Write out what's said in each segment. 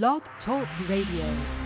Blog Talk Radio.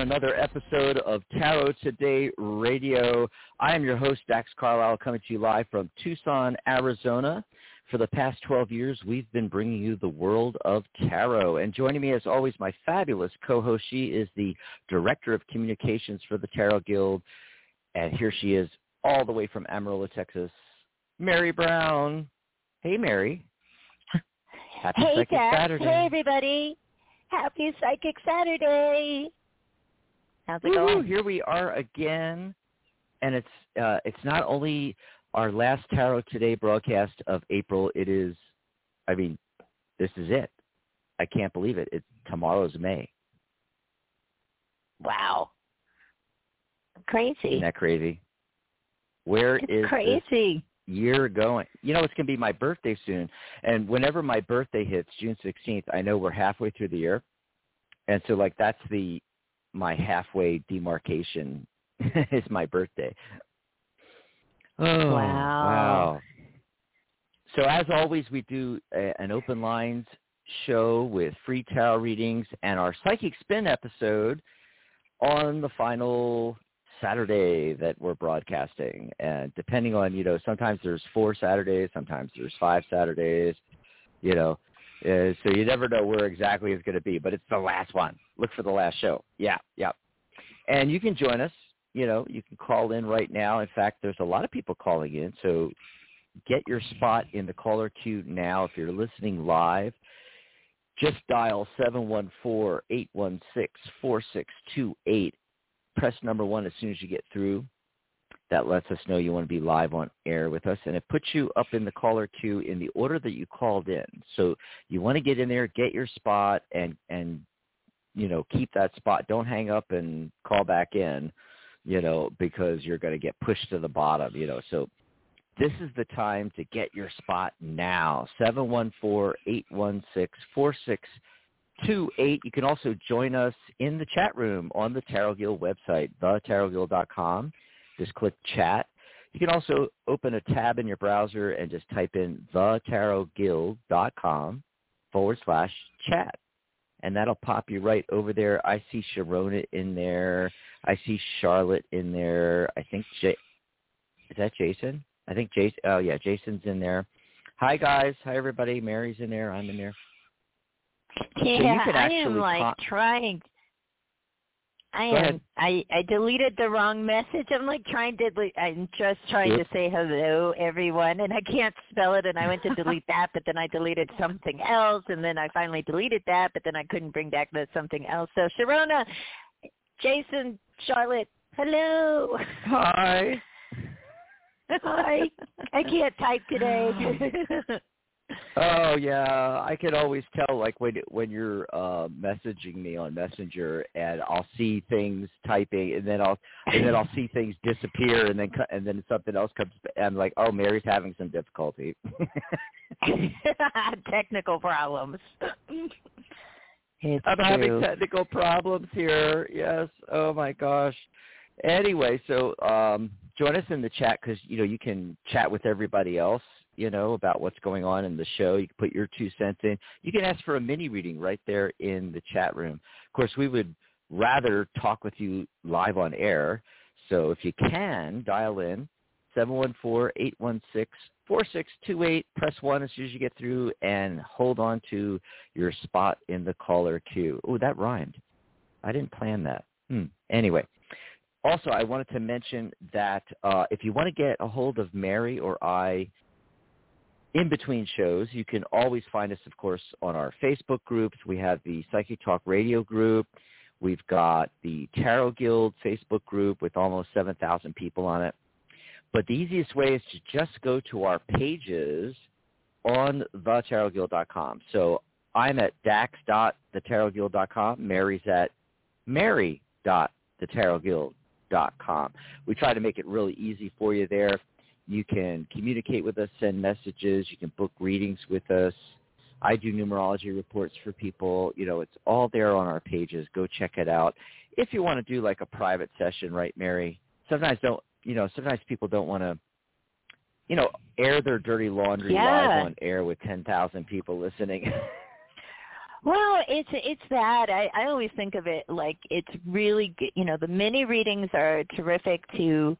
On another episode of Tarot Today Radio. I am your host, Dax Carlisle, coming to you live from Tucson, Arizona. For the past 12 years, we've been bringing you the world of tarot. And joining me, as always, my fabulous co-host. She is the Director of Communications for the Tarot Guild. And here she is, all the way from Amarillo, Texas, Mary Brown. Hey, Mary. Happy Hey, Psychic Dax. Saturday. Hey, everybody. Happy Psychic Saturday. How's it going? Here we are again, and it's uh, it's not only our last Tarot Today broadcast of April. It is, I mean, this is it. I can't believe it. It's tomorrow's May. Wow. Crazy. Isn't that crazy? Where is it's this crazy. year going? You know, it's going to be my birthday soon, and whenever my birthday hits, June sixteenth, I know we're halfway through the year, and so like that's the my halfway demarcation is my birthday. Oh, Wow. Wow. So as always, we do a, an open lines show with free tarot readings and our psychic spin episode on the final Saturday that we're broadcasting. And depending on, you know, sometimes there's four Saturdays, sometimes there's five Saturdays, you know. Uh, so you never know where exactly it's going to be, but it's the last one. Look for the last show. Yeah, yeah. And you can join us. You know, you can call in right now. In fact, there's a lot of people calling in. So get your spot in the caller queue now. If you're listening live, just dial 714-816-4628. Press number one as soon as you get through. That lets us know you want to be live on air with us, and it puts you up in the caller queue in the order that you called in. So you want to get in there, get your spot, and and you know keep that spot. Don't hang up and call back in, you know, because you're going to get pushed to the bottom. You know, so this is the time to get your spot now. Seven one four eight one six four six two eight. You can also join us in the chat room on the Tarot Guild website, thetarotguild.com. Just click chat. You can also open a tab in your browser and just type in thetarotguild.com forward slash chat. And that'll pop you right over there. I see Sharona in there. I see Charlotte in there. I think J- is that Jason? I think Jason. Oh yeah, Jason's in there. Hi guys. Hi everybody. Mary's in there. I'm in there. you Yeah, could I am like co- trying. I Go am. ahead. I I deleted the wrong message. I'm like trying to. delete- I'm just trying Yep. to say hello, everyone, and I can't spell it. And I went to delete that, but then I deleted something else, and then I finally deleted that, but then I couldn't bring back the something else. So Sharona, Jason, Charlotte, hello. Hi. Hi. I can't type today. Oh yeah, I can always tell like when when you're uh messaging me on Messenger and I'll see things typing and then I'll and then I'll see things disappear and then and then something else comes and I'm like, "Oh, Mary's having some difficulty." Technical problems. It's I'm having technical problems here. Yes. Oh my gosh. Anyway, so um join us in the chat cuz you know, you can chat with everybody else you know, about what's going on in the show. You can put your two cents in. You can ask for a mini reading right there in the chat room. Of course, we would rather talk with you live on air. So if you can, dial in 714-816-4628. Press 1 as soon as you get through and hold on to your spot in the caller queue. Oh, that rhymed. I didn't plan that. Hmm. Anyway, also I wanted to mention that uh, if you want to get a hold of Mary or I in between shows, you can always find us, of course, on our Facebook groups. We have the Psychic Talk Radio group. We've got the Tarot Guild Facebook group with almost 7,000 people on it. But the easiest way is to just go to our pages on thetarotguild.com. So I'm at dax.thetarotguild.com. Mary's at mary.thetarotguild.com. We try to make it really easy for you there. You can communicate with us, send messages. You can book readings with us. I do numerology reports for people. You know, it's all there on our pages. Go check it out. If you want to do like a private session, right, Mary? Sometimes don't you know, sometimes people don't want to, you know, air their dirty laundry yeah. live on air with 10,000 people listening. Well, it's it's that I I always think of it like it's really. You know, the mini readings are terrific to,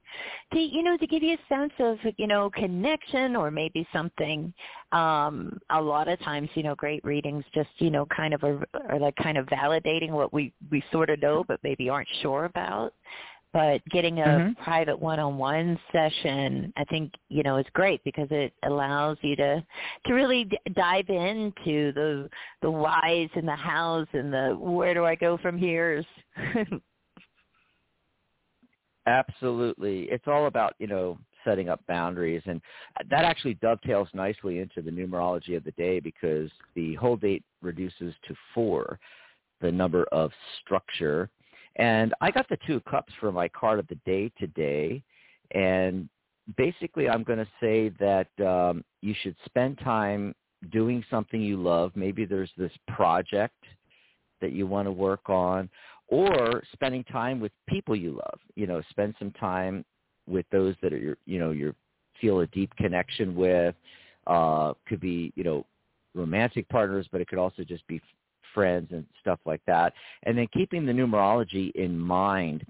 to you know, to give you a sense of you know connection or maybe something. Um, a lot of times, you know, great readings just you know kind of are, are like kind of validating what we we sort of know but maybe aren't sure about but getting a mm-hmm. private one-on-one session i think you know is great because it allows you to to really d- dive into the the whys and the hows and the where do i go from here's absolutely it's all about you know setting up boundaries and that actually dovetails nicely into the numerology of the day because the whole date reduces to four the number of structure and I got the two cups for my card of the day today. And basically, I'm going to say that um, you should spend time doing something you love. Maybe there's this project that you want to work on, or spending time with people you love. You know, spend some time with those that are you know you feel a deep connection with. Uh, could be you know romantic partners, but it could also just be friends and stuff like that. And then keeping the numerology in mind,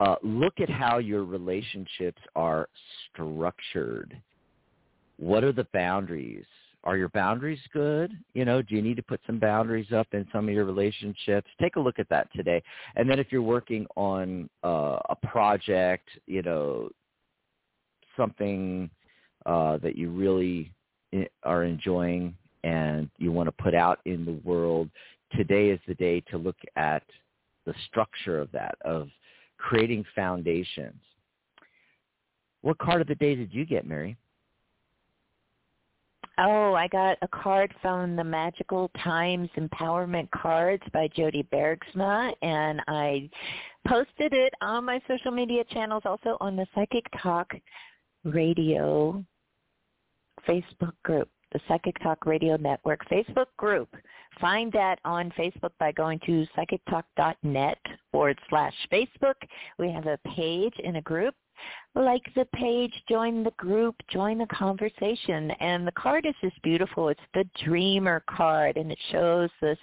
uh, look at how your relationships are structured. What are the boundaries? Are your boundaries good? You know, do you need to put some boundaries up in some of your relationships? Take a look at that today. And then if you're working on uh, a project, you know, something uh, that you really eh, are enjoying, and you want to put out in the world, today is the day to look at the structure of that, of creating foundations. What card of the day did you get, Mary? Oh, I got a card from the Magical Times Empowerment Cards by Jody Bergsma, and I posted it on my social media channels, also on the Psychic Talk Radio Facebook group the Psychic Talk Radio Network Facebook group. Find that on Facebook by going to psychictalk.net forward slash Facebook. We have a page in a group. Like the page, join the group, join the conversation. And the card is just beautiful. It's the Dreamer card, and it shows this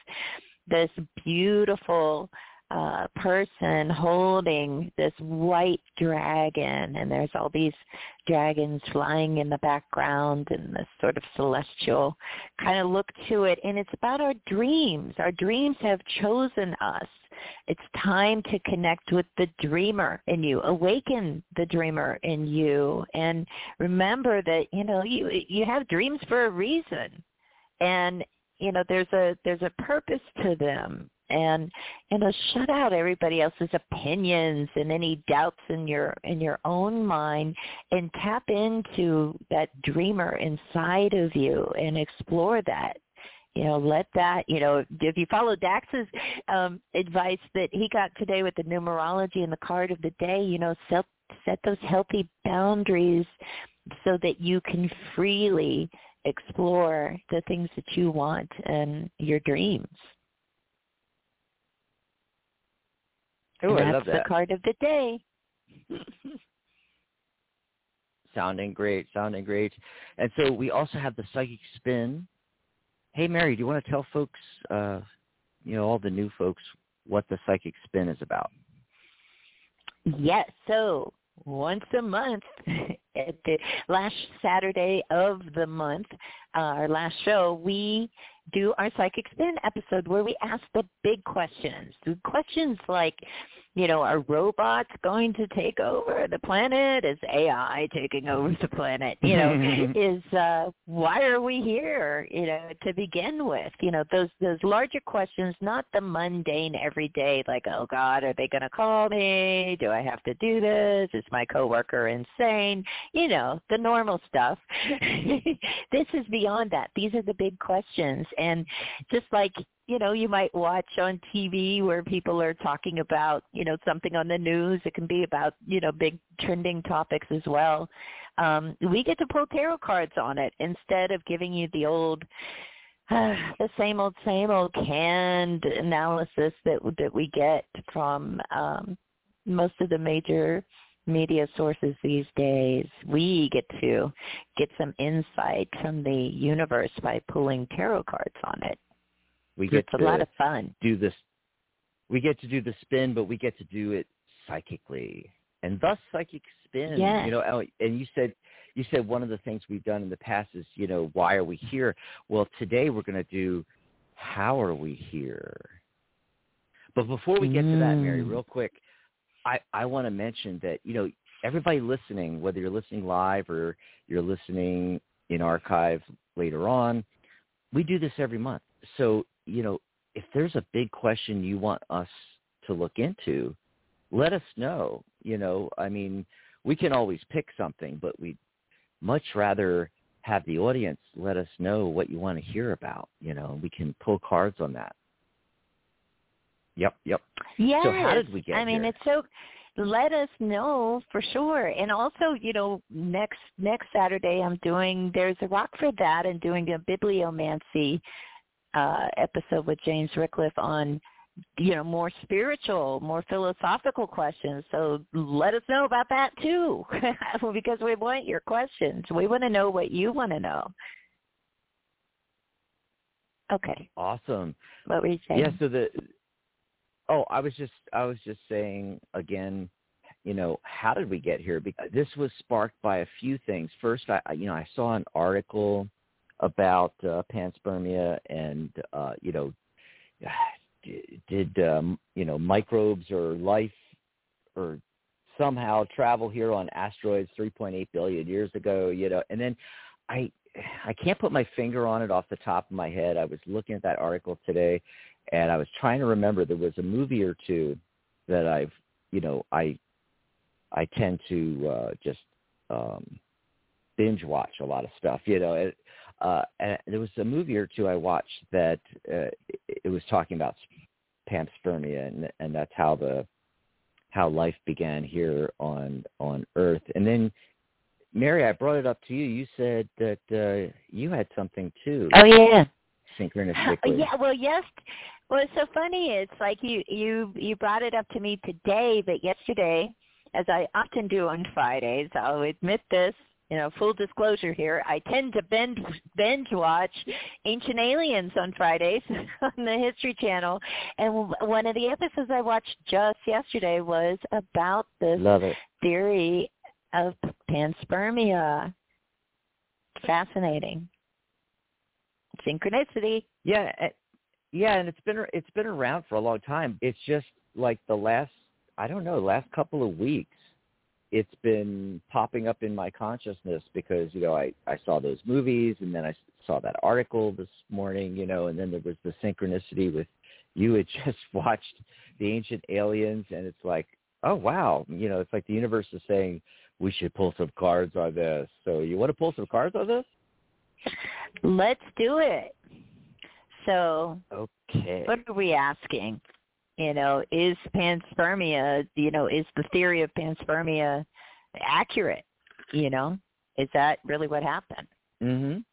this beautiful uh, person holding this white dragon, and there's all these dragons flying in the background and this sort of celestial kind of look to it. And it's about our dreams. Our dreams have chosen us. It's time to connect with the dreamer in you, awaken the dreamer in you, and remember that you know you you have dreams for a reason, and you know there's a there's a purpose to them and you know shut out everybody else's opinions and any doubts in your in your own mind and tap into that dreamer inside of you and explore that. You know let that you know if you follow dax's um advice that he got today with the numerology and the card of the day you know set set those healthy boundaries so that you can freely explore the things that you want and your dreams Oh, and I love that's that. the card of the day. Sounding great, sounding great. And so we also have the psychic spin. Hey, Mary, do you want to tell folks, uh, you know, all the new folks, what the psychic spin is about? Yes. So once a month at the last Saturday of the month, uh, our last show, we do our psychic spin episode where we ask the big questions. The questions like, you know, are robots going to take over the planet? Is AI taking over the planet? You know, is uh why are we here, you know, to begin with? You know, those those larger questions, not the mundane everyday like, oh God, are they gonna call me? Do I have to do this? Is my coworker insane? You know, the normal stuff. this is beyond that. These are the big questions. And just like you know, you might watch on TV where people are talking about, you know, something on the news. It can be about, you know, big trending topics as well. Um, we get to pull tarot cards on it instead of giving you the old, uh, the same old, same old canned analysis that that we get from um, most of the major media sources these days. We get to get some insight from the universe by pulling tarot cards on it. We get it's to a lot of fun. do this. We get to do the spin, but we get to do it psychically, and thus psychic spin. Yes. You know, and you said you said one of the things we've done in the past is you know why are we here? Well, today we're going to do how are we here. But before we get to that, Mary, Mm. real quick, I I want to mention that you know everybody listening, whether you're listening live or you're listening in archive later on, we do this every month. So you know, if there's a big question you want us to look into, let us know. You know, I mean, we can always pick something, but we'd much rather have the audience let us know what you want to hear about. You know, and we can pull cards on that. Yep, yep. Yes. So how did we get I mean, here? it's so let us know for sure. And also, you know, next next Saturday I'm doing there's a rock for that and doing a bibliomancy uh episode with James Ricklef on you know, more spiritual, more philosophical questions. So let us know about that too, because we want your questions. We want to know what you want to know. Okay, Awesome. what were you saying? Yeah, so the oh, I was just I was just saying again, you know, how did we get here? Because this was sparked by a few things. First, I I- you know I saw an article about uh, panspermia and uh, you know did um, you know microbes or life or somehow travel here on asteroids 3.8 billion years ago you know and then i i can't put my finger on it off the top of my head. I was looking at that article today and i was trying to remember. There was a movie or two that i've you know i i tend to uh just um binge watch a lot of stuff you know it, uh and there was a movie or two i watched that uh, it, it was talking about panspermia and and that's how the how life began here on on earth and then mary i brought it up to you you said that uh you had something too Oh yeah. synchronistically Yeah, well, yes. Well, it's so funny. It's like you you you brought it up to me today, but yesterday, as I often do on Fridays, I'll admit this. You know, full disclosure here. I tend to binge binge watch Ancient Aliens on Fridays on the History Channel, and one of the episodes I watched just yesterday was about this theory of panspermia. Fascinating. Synchronicity. Yeah, yeah, and it's been it's been around for a long time. It's just like the last I don't know last couple of weeks, it's been popping up in my consciousness because you know I I saw those movies and then I saw that article this morning, you know, and then there was the synchronicity with you had just watched the Ancient Aliens, and it's like oh wow, you know, it's like the universe is saying we should pull some cards on this. So you want to pull some cards on this? Let's do it. So Okay. what are we asking? You know, is panspermia, you know, is the theory of panspermia accurate? You know, is that really what happened? Mhm.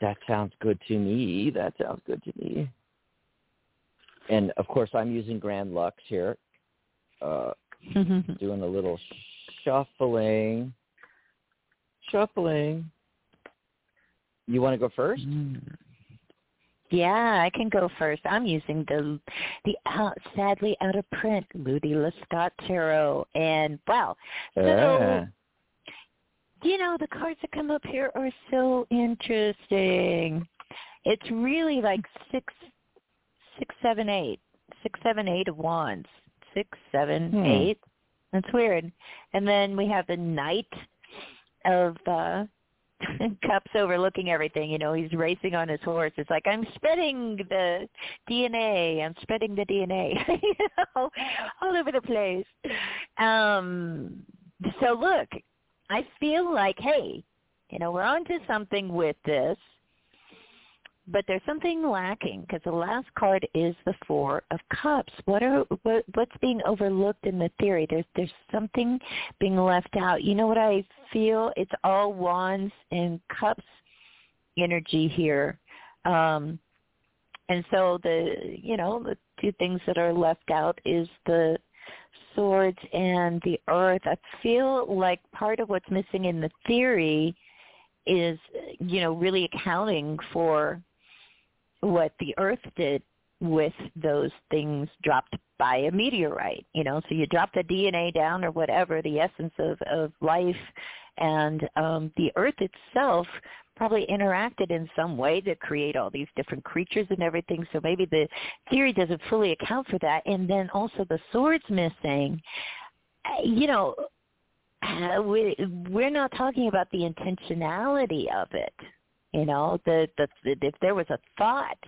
That sounds good to me. That sounds good to me. And of course, I'm using Grand Luxe here, uh, doing a little shuffling. shuffling. You want to go first? Mm. Yeah, I can go first. I'm using the the out, sadly out of print Ludi Lescott tarot, and wow, so Yeah. you know the cards that come up here are so interesting. It's really like six, six, seven, eight, six, seven, eight of wands, six, seven, Hmm. eight. That's weird. And then we have the knight of uh cups overlooking everything. You know, he's racing on his horse. It's like I'm spreading the DNA. I'm spreading the DNA. you know, all over the place. Um. So look, I feel like, hey, you know, we're onto something with this, but there's something lacking because the last card is the Four of Cups. What are what, what's being overlooked in the theory? There's there's something being left out. You know what I feel? It's all wands and cups energy here. Um, and so the you know the two things that are left out is the swords and the earth. I feel like part of what's missing in the theory is you know really accounting for what the earth did with those things dropped by a meteorite you know? So you drop the dna down or whatever the essence of of life and um the earth itself probably interacted in some way to create all these different creatures and everything. So maybe the theory doesn't fully account for that. And then also the swords missing Uh, you know uh, we we're not talking about the intentionality of it you know the the if there was a thought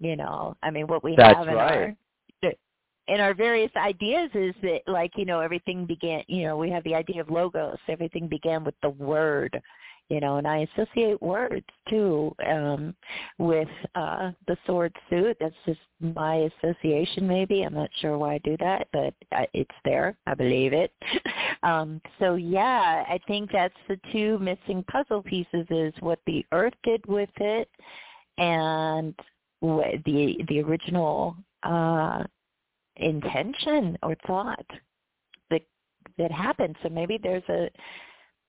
you know i mean what we That's have in right. our in our various ideas is that like you know everything began you know we have the idea of logos everything began with the word you know and i associate words too um with uh the sword suit. That's just my association maybe. I'm not sure why i do that but uh, it's there. I believe it. Um so yeah i think that's the two missing puzzle pieces is what the earth did with it and what the the original uh intention or thought that that happened. So maybe there's a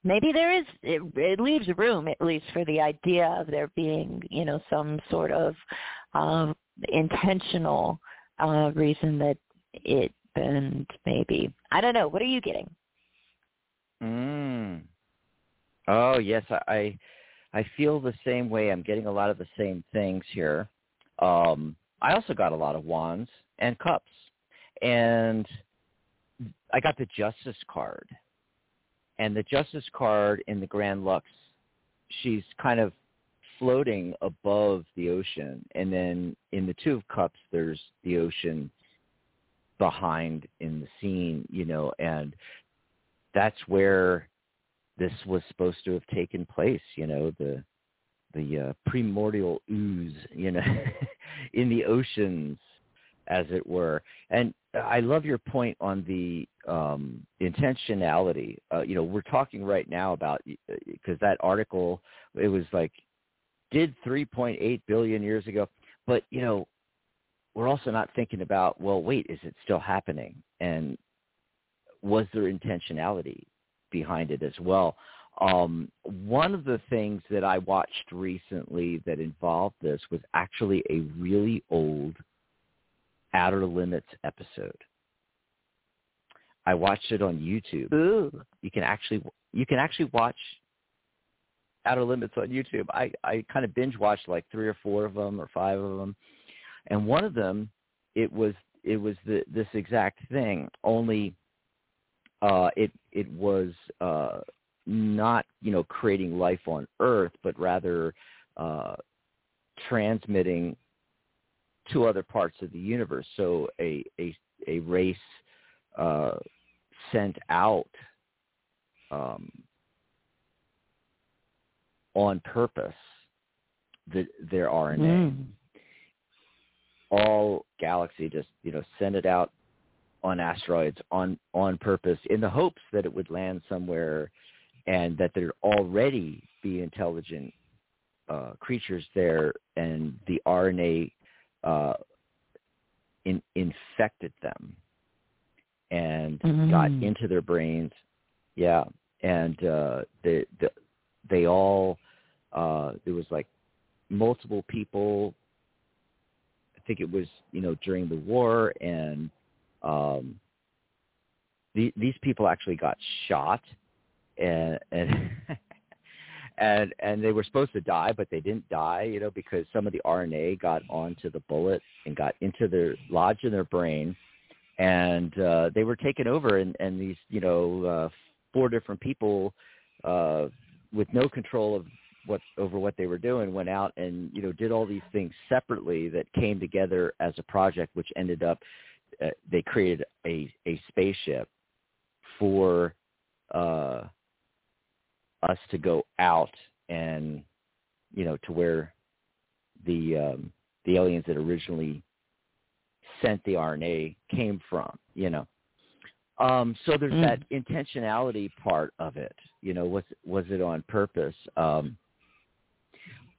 maybe there is it, it leaves room at least for the idea of there being you know some sort of um intentional uh reason that it burned maybe i don't know what are you getting Mm. Oh yes, I I feel the same way. I'm getting a lot of the same things here. Um, I also got a lot of wands and cups, and I got the Justice card. And the Justice card in the Grand Luxe, she's kind of floating above the ocean, and then in the Two of Cups, there's the ocean behind in the scene, you know, and that's where this was supposed to have taken place, you know, the the uh, primordial ooze, you know, in the oceans, as it were. And I love your point on the um, intentionality. Uh, you know, we're talking right now about because that article it was like did 3.8 billion years ago, but you know, we're also not thinking about well, wait, is it still happening? And was there intentionality behind it as well? Um, one of the things that I watched recently that involved this was actually a really old Outer Limits episode. I watched it on YouTube. ooh You can actually you can actually watch Outer Limits on YouTube. I I kind of binge watched like three or four of them or five of them, and one of them it was it was the, this exact thing. Only uh, it it was uh, not you know creating life on Earth, but rather uh, transmitting to other parts of the universe. So a a a race uh, sent out um, on purpose the, their RNA. Mm. All galaxy just you know send it out on asteroids on on purpose in the hopes that it would land somewhere and that there would already be intelligent uh, creatures there and the RNA uh, in, infected them and Mhm. got into their brains. Yeah, and uh, the, the they all uh there was like multiple people I think it was, you know, during the war and um the, these people actually got shot and and and and they were supposed to die but they didn't die you know because some of the rna got onto the bullet and got into their lodged in their brain. And uh they were taken over and and these you know uh four different people uh with no control of what over what they were doing went out and you know did all these things separately that came together as a project which ended up uh, they created a a spaceship for uh us to go out and you know to where the um the aliens that originally sent the RNA came from, you know. Um so there's Mm. that intentionality part of it. You know, was was it on purpose? Um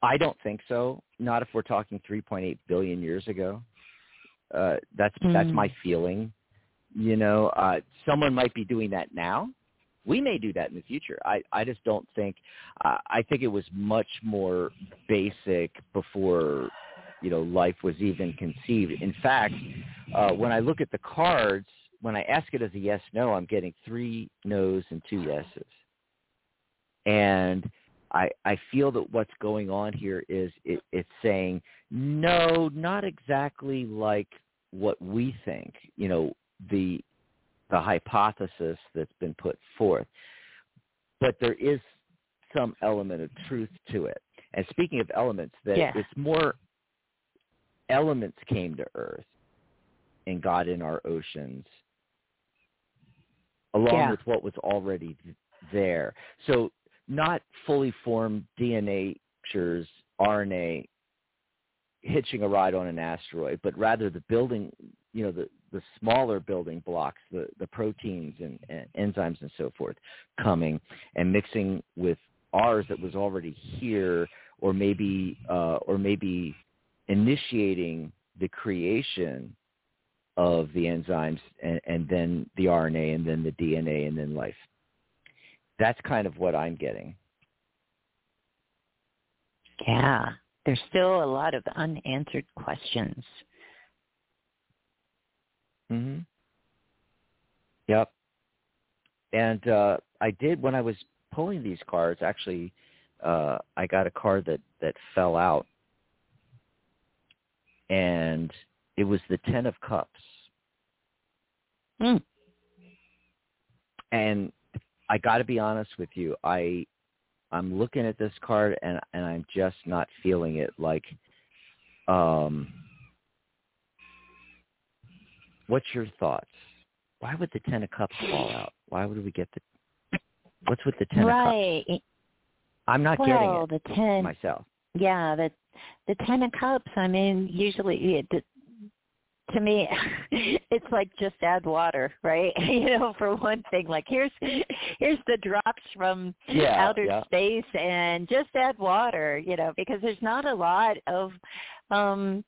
I don't think so. Not if we're talking 3.8 billion years ago. Uh that's that's Mm. my feeling. You know, uh someone might be doing that now. We may do that in the future. I I just don't think uh, I think it was much more basic before you know life was even conceived. In fact, uh when I look at the cards, when I ask it as a yes no, I'm getting three no's and two yeses. And I I feel that what's going on here is it, it's saying no, not exactly like what we think. You know the the hypothesis that's been put forth, but there is some element of truth to it. And speaking of elements, that Yeah. it's more elements came to Earth and got in our oceans, along Yeah. with what was already th- there. So not fully formed DNA pictures, RNA hitching a ride on an asteroid, but rather the building, you know, the, the smaller building blocks, the, the proteins and, and enzymes and so forth coming and mixing with ours that was already here or maybe uh, or maybe initiating the creation of the enzymes and, and then the RNA and then the DNA and then life. That's kind of what I'm getting. Yeah. There's still a lot of unanswered questions. Mhm. Yep. And uh I did when I was pulling these cards actually uh I got a card that that fell out and it was the 10 of cups. Mm. And I got to be honest with you, I I'm looking at this card and and I'm just not feeling it like um what's your thoughts? Why would the 10 of cups fall out? Why would we get the What's with the 10 of cups? right. I'm not well, getting the ten. it myself. Yeah, the the ten of cups. I mean, usually it, to me, it's like just add water, right? you know, for one thing, like here's here's the drops from Yeah, outer yeah. space, and just add water, you know, because there's not a lot of, um,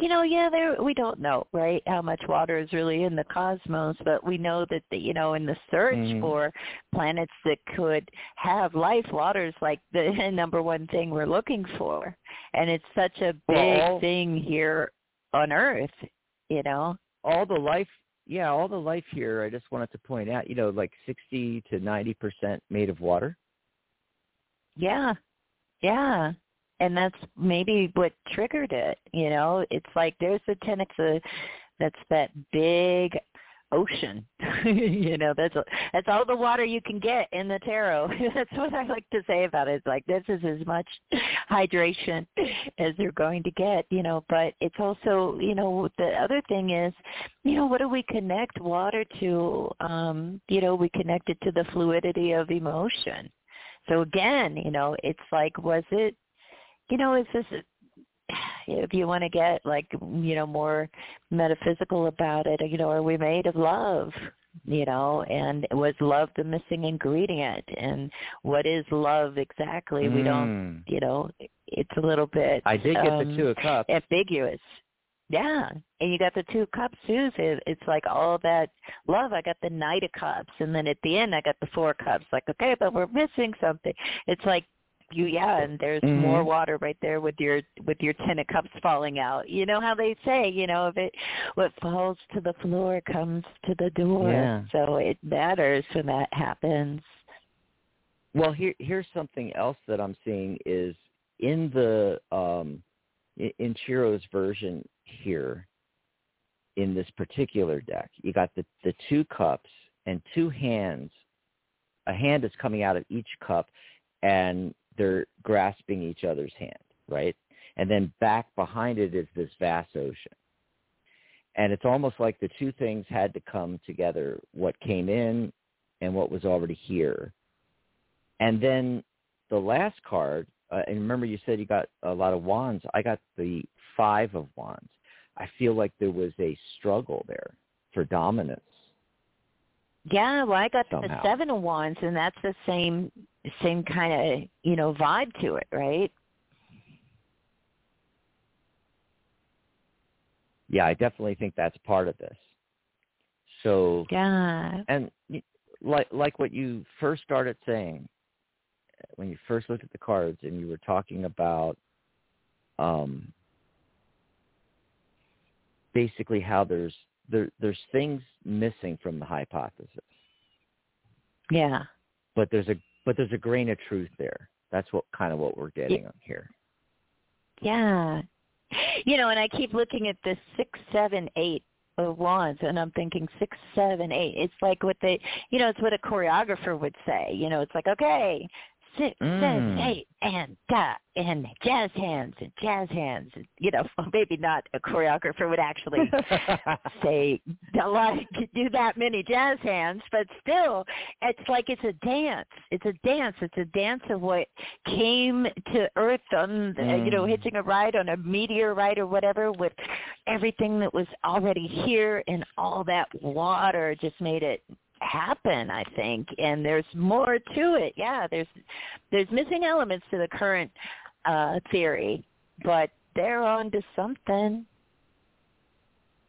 you know, yeah, there we don't know, right, how much water is really in the cosmos, but we know that the, you know, in the search Mhm. for planets that could have life, water is like the number one thing we're looking for, and it's such a big Well, thing here on Earth, you know. all the life yeah all the life here i just wanted to point out you know like 60 to 90 percent made of water Yeah. Yeah. And that's maybe what triggered it, you know. It's like there's a tennis uh, that's that big ocean. you know, that's that's all the water you can get in the tarot. that's what I like to say about it. Like this is as much hydration as you're going to get, you know, but it's also, you know, the other thing is, you know, what do we connect water to? Um, you know, we connect it to the fluidity of emotion. So again, you know, it's like, was it, you know, is this, if you want to get like, you know, more metaphysical about it, you know, are we made of love? You know, and was love the missing ingredient? And what is love exactly? We don't, Mm. you know, it's a little bit. i did get um, the two of cups ambiguous. Yeah, and you got the two cups too. So it's like all that love. I got the knight of cups, and then at the end I got the four cups. Like, okay, but we're missing something. It's like you yeah and there's mm-hmm. more water right there with your with your ten of cups falling out you know how they say you know if it what falls to the floor comes to the door yeah. so it matters when that happens well here here's something else that i'm seeing is in the um in Ciro's version here in this particular deck you got the the two cups and two hands a hand is coming out of each cup and they're grasping each other's hand, right? And then back behind it is this vast ocean. And it's almost like the two things had to come together, what came in and what was already here. And then the last card, uh, and remember you said you got a lot of wands. I got the five of wands. I feel like there was a struggle there for dominance. Yeah, well, I got somehow. the seven of wands, and that's the same same kind of you know vibe to it, right? Yeah, I definitely think that's part of this. So yeah, and like like what you first started saying when you first looked at the cards and you were talking about um basically how there's there there's things missing from the hypothesis. Yeah. But there's a but there's a grain of truth there. That's what kind of what we're getting yeah. here. Yeah. You know, and I keep looking at this six, seven, eight of wands and I'm thinking six, seven, eight. It's like what they you know, it's what a choreographer would say. You know, it's like, okay, six, mm. seven, eight, and da, and jazz hands and jazz hands. And, you know, maybe not a choreographer would actually say a lot, do that many jazz hands, but still, it's like it's a dance. It's a dance. It's a dance of what came to Earth on, the, mm. you know, hitching a ride on a meteorite or whatever with everything that was already here and all that water just made it happen i think. And there's more to it. Yeah there's there's missing elements to the current uh theory but they're on to something.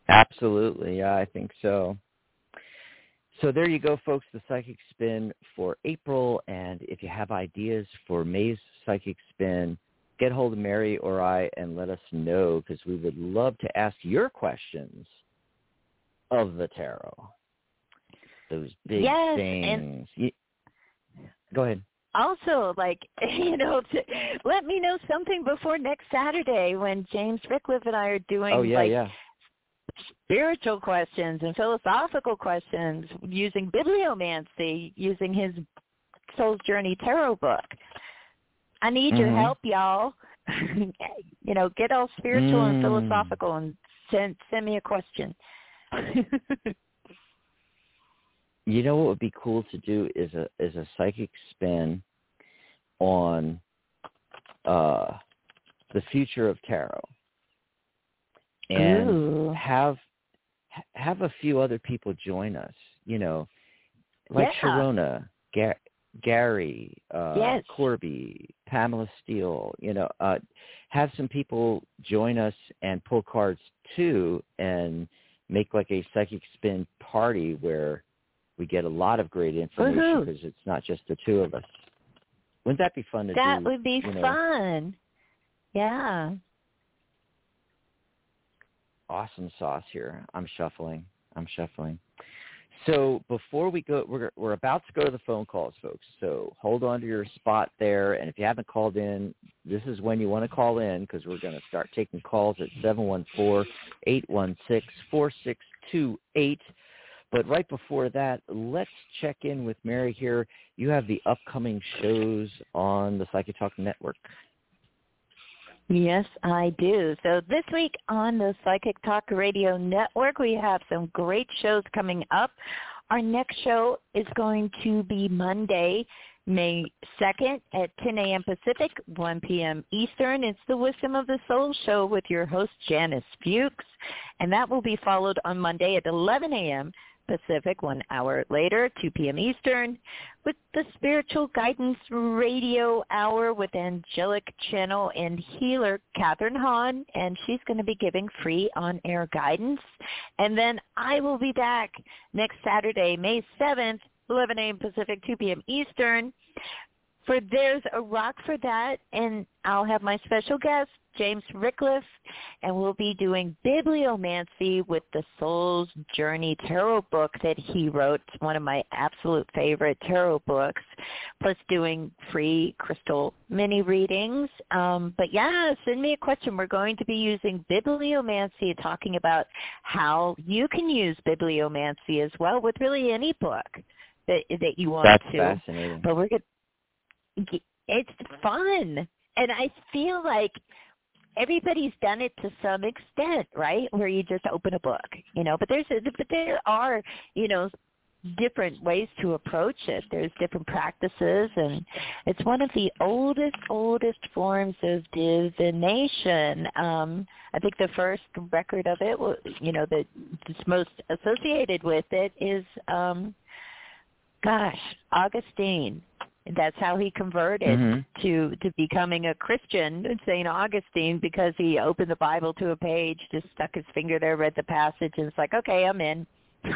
Absolutely. Yeah i think so. So there you go folks the psychic spin for april. And if you have ideas for may's psychic spin get hold of mary or i and let us know because we would love to ask your questions of the tarot those big yes, things. And go ahead. Also, like you know, to, let me know something before next Saturday when James Ricklef and I are doing oh, yeah, like yeah. spiritual questions and philosophical questions using bibliomancy, using his Soul's Journey tarot book. I need mm-hmm. your help, y'all. you know, get all spiritual mm. and philosophical and send send me a question. you know what would be cool to do is a is a psychic spin on uh the future of tarot and Ooh. have have a few other people join us you know like yeah. sharona Gar- gary uh yes. corby pamela steele you know uh have some people join us and pull cards too and make like a psychic spin party where we get a lot of great mm-hmm. information because it's not just the two of us. Wouldn't that be fun to that do? That would be you know? fun. Yeah. Awesome sauce here. I'm shuffling. I'm shuffling. So before we go, we're we're about to go to the phone calls, folks. So hold on to your spot there, and if you haven't called in, this is when you want to call in because we're going to start taking calls at seven one four eight one six four six two eight. But right before that, let's check in with Mary here. You have the upcoming shows on the Psychic Talk Network. Yes, I do. So this week on the Psychic Talk Radio Network, we have some great shows coming up. Our next show is going to be Monday, May 2nd at 10 a.m. Pacific, 1 p.m. Eastern. It's the Wisdom of the Soul show with your host, Janice Fuchs. And that will be followed on Monday at 11 a.m. Pacific, one hour later, 2 p.m. Eastern, with the Spiritual Guidance Radio Hour with angelic channel and healer Catherine Hahn, and she's going to be giving free on-air guidance. And then I will be back next Saturday, May 7th, 11 a.m. Pacific, 2 p.m. Eastern, for There's a Rock for that, and I'll have my special guest, James Ricklef, and we'll be doing Bibliomancy with the Soul's Journey Tarot book that he wrote. It's one of my absolute favorite tarot books, plus doing free crystal mini readings. Um, but yeah, send me a question. We're going to be using Bibliomancy, talking about how you can use Bibliomancy as well with really any book that that you want That's to. fascinating. But we're going it's fun. And I feel like everybody's done it to some extent, right? Where you just open a book, you know. But there's a, but there are, you know, different ways to approach it. There's different practices, and it's one of the oldest, oldest forms of divination. Um, I think the first record of it, you know, that's most associated with it is, um, gosh, Augustine that's how he converted mm-hmm. to to becoming a Christian, Saint Augustine, because he opened the Bible to a page, just stuck his finger there, read the passage, and it's like, okay, I'm in.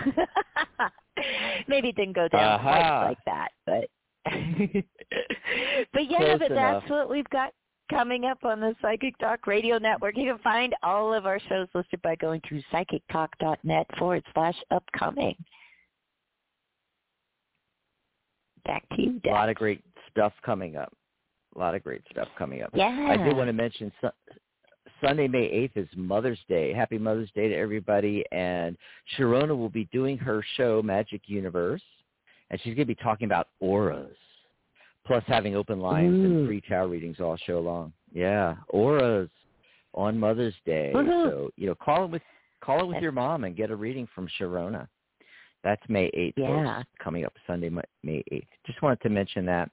Maybe it didn't go down uh-huh. quite like that, but but yeah, Close but enough. that's what we've got coming up on the Psychic Talk Radio Network. You can find all of our shows listed by going to psychictalk.net forward slash upcoming back to you, Dax. A lot of great stuff coming up. A lot of great stuff coming up. Yeah. I did want to mention su- Sunday, May 8th is Mother's Day. Happy Mother's Day to everybody. And Sharona will be doing her show, Magic Universe, and she's going to be talking about auras, plus having open lines Ooh. and free tarot readings all show long. Yeah, auras on Mother's Day. Woohoo. So, you know, call it with call it with your mom and get a reading from Sharona. That's May 8th, Yeah. folks, coming up Sunday, May 8th. Just wanted to mention that.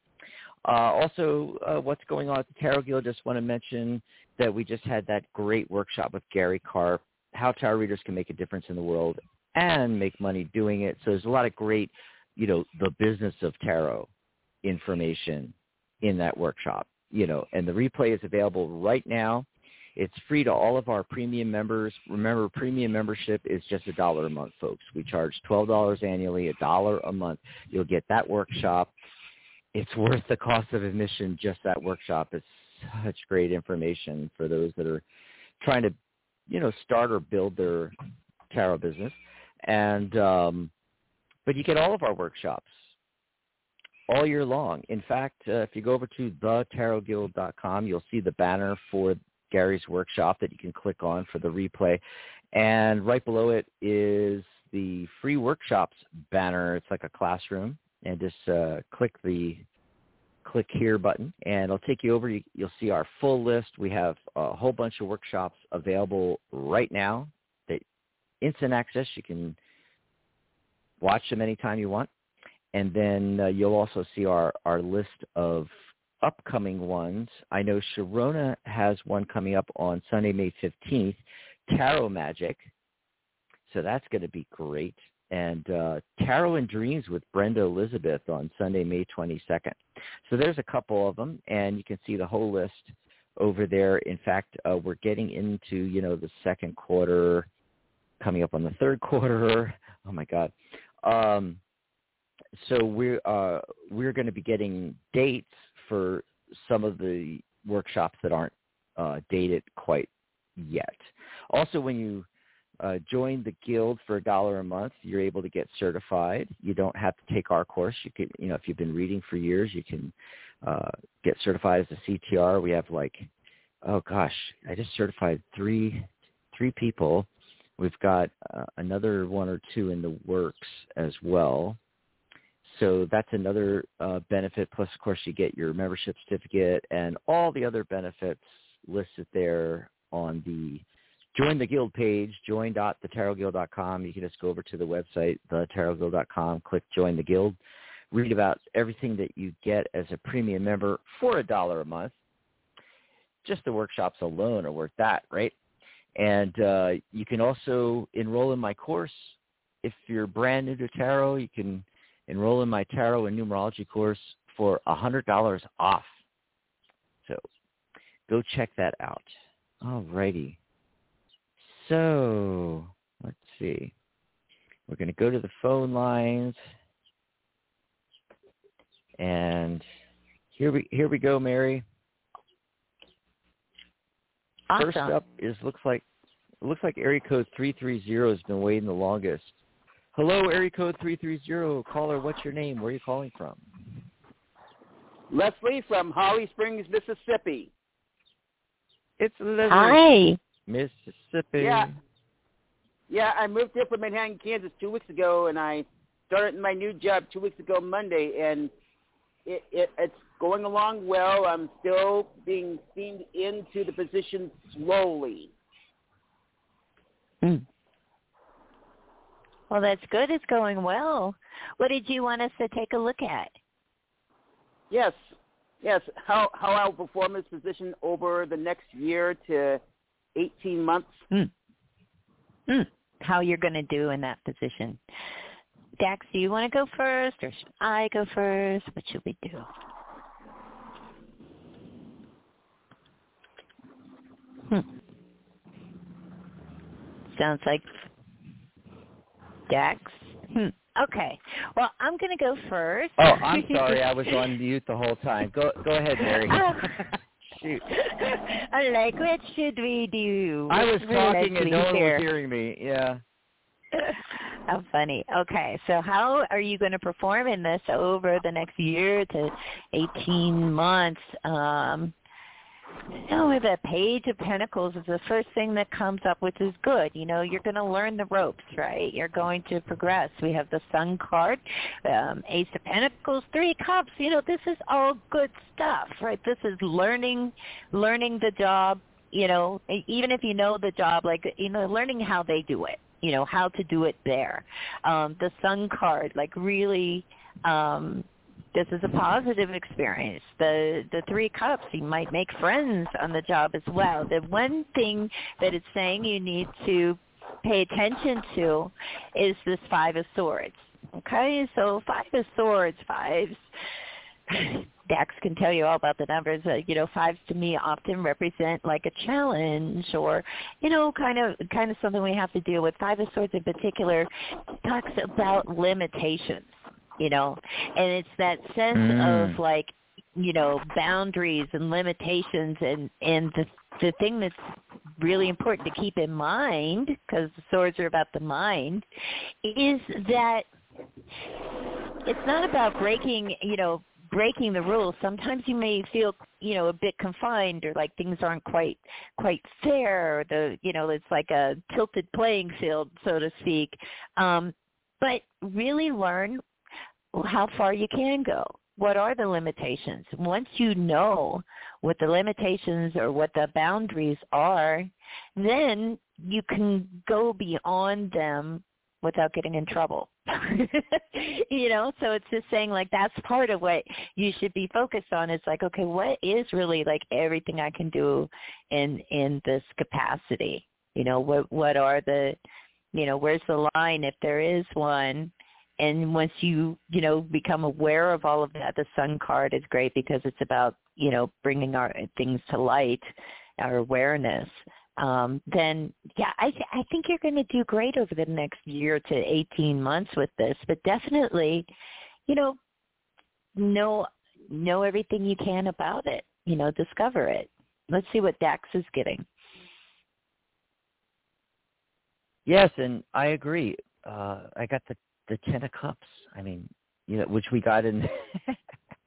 Uh, also, uh, what's going on at the Tarot Guild, just want to mention that we just had that great workshop with Gary Karp, how tarot readers can make a difference in the world and make money doing it. So there's a lot of great, you know, the business of tarot information in that workshop, you know, and the replay is available right now. It's free to all of our premium members. Remember, premium membership is just a dollar a month, folks. We charge $12 annually, a dollar a month. You'll get that workshop. It's worth the cost of admission, just that workshop. It's such great information for those that are trying to, you know, start or build their tarot business. And, um, but you get all of our workshops all year long. In fact, uh, if you go over to thetarotguild.com, you'll see the banner for Gary's workshop that you can click on for the replay. And right below it is the free workshops banner. It's like a classroom. And just uh, click the click here button and it'll take you over. You, you'll see our full list. We have a whole bunch of workshops available right now that instant access. You can watch them anytime you want. And then uh, you'll also see our, our list of upcoming ones. I know Sharona has one coming up on Sunday, May 15th, Tarot Magic. So that's going to be great. And uh, Tarot and Dreams with Brenda Elizabeth on Sunday, May 22nd. So there's a couple of them, and you can see the whole list over there. In fact, uh, we're getting into, you know, the second quarter, coming up on the third quarter. Oh, my God. Um, so we're uh, we're going to be getting dates for some of the workshops that aren't uh, dated quite yet. Also, when you uh, join the guild for a dollar a month, you're able to get certified. You don't have to take our course. You can, you know, if you've been reading for years, you can uh, get certified as a CTR. We have like, oh gosh, I just certified three three people. We've got uh, another one or two in the works as well. So that's another uh, benefit. Plus, of course, you get your membership certificate and all the other benefits listed there on the Join the Guild page, join.thetarotguild.com. You can just go over to the website, thetarotguild.com, click Join the Guild, read about everything that you get as a premium member for a dollar a month. Just the workshops alone are worth that, right? And uh, you can also enroll in my course. If you're brand new to tarot, you can enroll in my tarot and numerology course for $100 off. So go check that out. All righty. So let's see. We're going to go to the phone lines. And Here we here we go, Mary. Awesome. First up is looks like looks like area code three three zero has been waiting the longest. Hello, area code three three zero. Caller, what's your name? Where are you calling from? Leslie from Holly Springs, Mississippi. It's Leslie. Hi. Mississippi. Yeah. Yeah, I moved here from Manhattan, Kansas two weeks ago, and I started my new job two weeks ago Monday, and it, it it's going along well. I'm still being steamed into the position slowly. Mm. Well, that's good. It's going well. What did you want us to take a look at? Yes, yes. How how I'll perform this position over the next year to eighteen months. Mm. Mm. How you're going to do in that position. Dax, do you want to go first, or should I go first? What should we do? Hmm. Sounds like Dax. Hmm. Okay. Well, I'm going to go first. Oh, I'm sorry. I was on mute the whole time. Go go ahead, Mary. Shoot. I'm like, what should we do? I was We're talking and no one here. was hearing me. Yeah. How funny. Okay, so how are you going to perform in this over the next year to 18 months? Um, know, the Page of Pentacles is the first thing that comes up, which is good. You know, you're going to learn the ropes, right? You're going to progress. We have the Sun card, um, Ace of Pentacles, Three Cups. You know, this is all good stuff, right? This is learning, learning the job. You know, even if you know the job, like you know, learning how they do it. You know, how to do it there. Um, the Sun card, like really. Um, this is a positive experience. The the three cups, you might make friends on the job as well. The one thing that it's saying you need to pay attention to is this five of swords. Okay, so five of swords, fives. Dax can tell you all about the numbers. Uh, you know, fives to me often represent like a challenge, or you know, kind of kind of something we have to deal with. Five of swords in particular talks about limitations you know? And it's that sense Mm. of like you know boundaries and limitations and and the the thing that's really important to keep in mind because the swords are about the mind is that it's not about breaking you know breaking the rules. Sometimes you may feel you know a bit confined or like things aren't quite quite fair or the you know it's like a tilted playing field so to speak. Um but really learn how far you can go. What are the limitations? Once you know what the limitations or what the boundaries are, then you can go beyond them without getting in trouble. you know, so it's just saying like that's part of what you should be focused on. It's like, okay, what is really like everything I can do in in this capacity? You know, what what are the you know, where's the line if there is one? And once you you know become aware of all of that the sun card is great because it's about you know bringing our things to light our awareness. Um then yeah i th- i think you're going to do great over the next year to 18 months with this but definitely you know know know everything you can about it you know discover it. Let's see what dax is getting. Yes, and I agree. Uh, I got the the ten of cups. I mean, you know, which we got in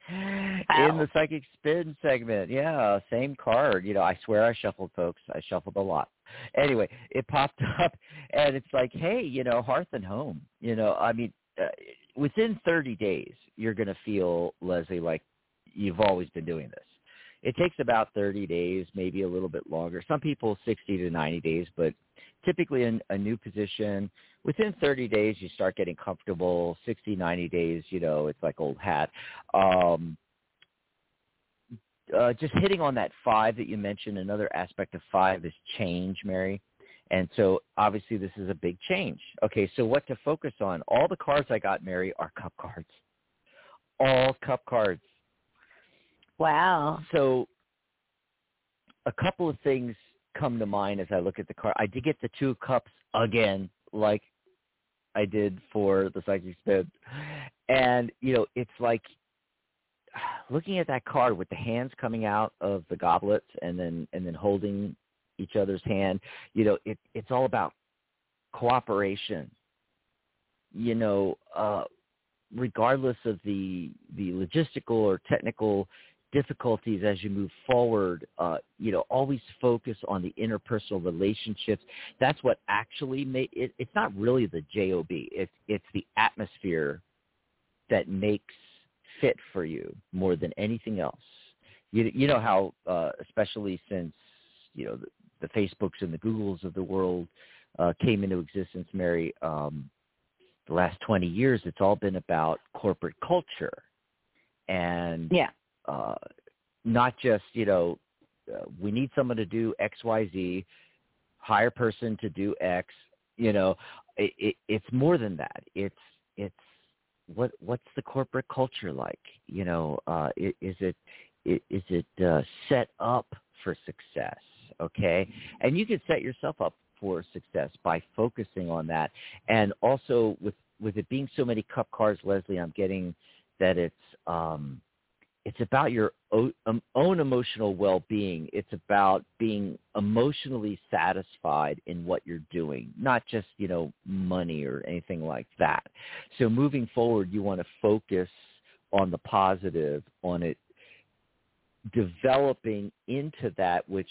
in the psychic spin segment. Yeah, same card. You know, I swear I shuffled, folks. I shuffled a lot. Anyway, it popped up, and it's like, hey, you know, hearth and home. You know, I mean, uh, within 30 days, you're going to feel Leslie like you've always been doing this. It takes about 30 days, maybe a little bit longer. Some people 60 to 90 days, but typically in a new position, within 30 days you start getting comfortable. 60 90 days you know it's like old hat. Um uh, just hitting on that five that you mentioned another aspect of five is change mary. And so obviously this is a big change. Okay so what to focus on? All the cards i got mary are cup cards. All cup cards wow so a couple of things come to mind as I look at the card. I did get the two cups again, like I did for the psychic spin, and you know it's like looking at that card with the hands coming out of the goblets and then and then holding each other's hand, you know, it it's all about cooperation. You know, uh regardless of the the logistical or technical difficulties as you move forward, uh, you know, always focus on the interpersonal relationships. That's what actually made it. It's not really the job. It's it's the atmosphere that makes fit for you more than anything else. You you know how, uh, especially since you know the, the Facebooks and the Googles of the world uh, came into existence, Mary. Um, the last 20 years, it's all been about corporate culture and Yeah. Uh, not just you know uh, we need someone to do X Y Z, hire person to do X. You know, it, it, it's more than that. It's it's what what's the corporate culture like? You know, uh, i- is it is it uh, set up for success? Okay, and you can set yourself up for success by focusing on that, and also with with it being so many cup cards, Leslie, I'm getting that it's um, it's about your um, own emotional well-being. It's about being emotionally satisfied in what you're doing, not just you know money or anything like that. So moving forward, you want to focus on the positive, on it developing into that which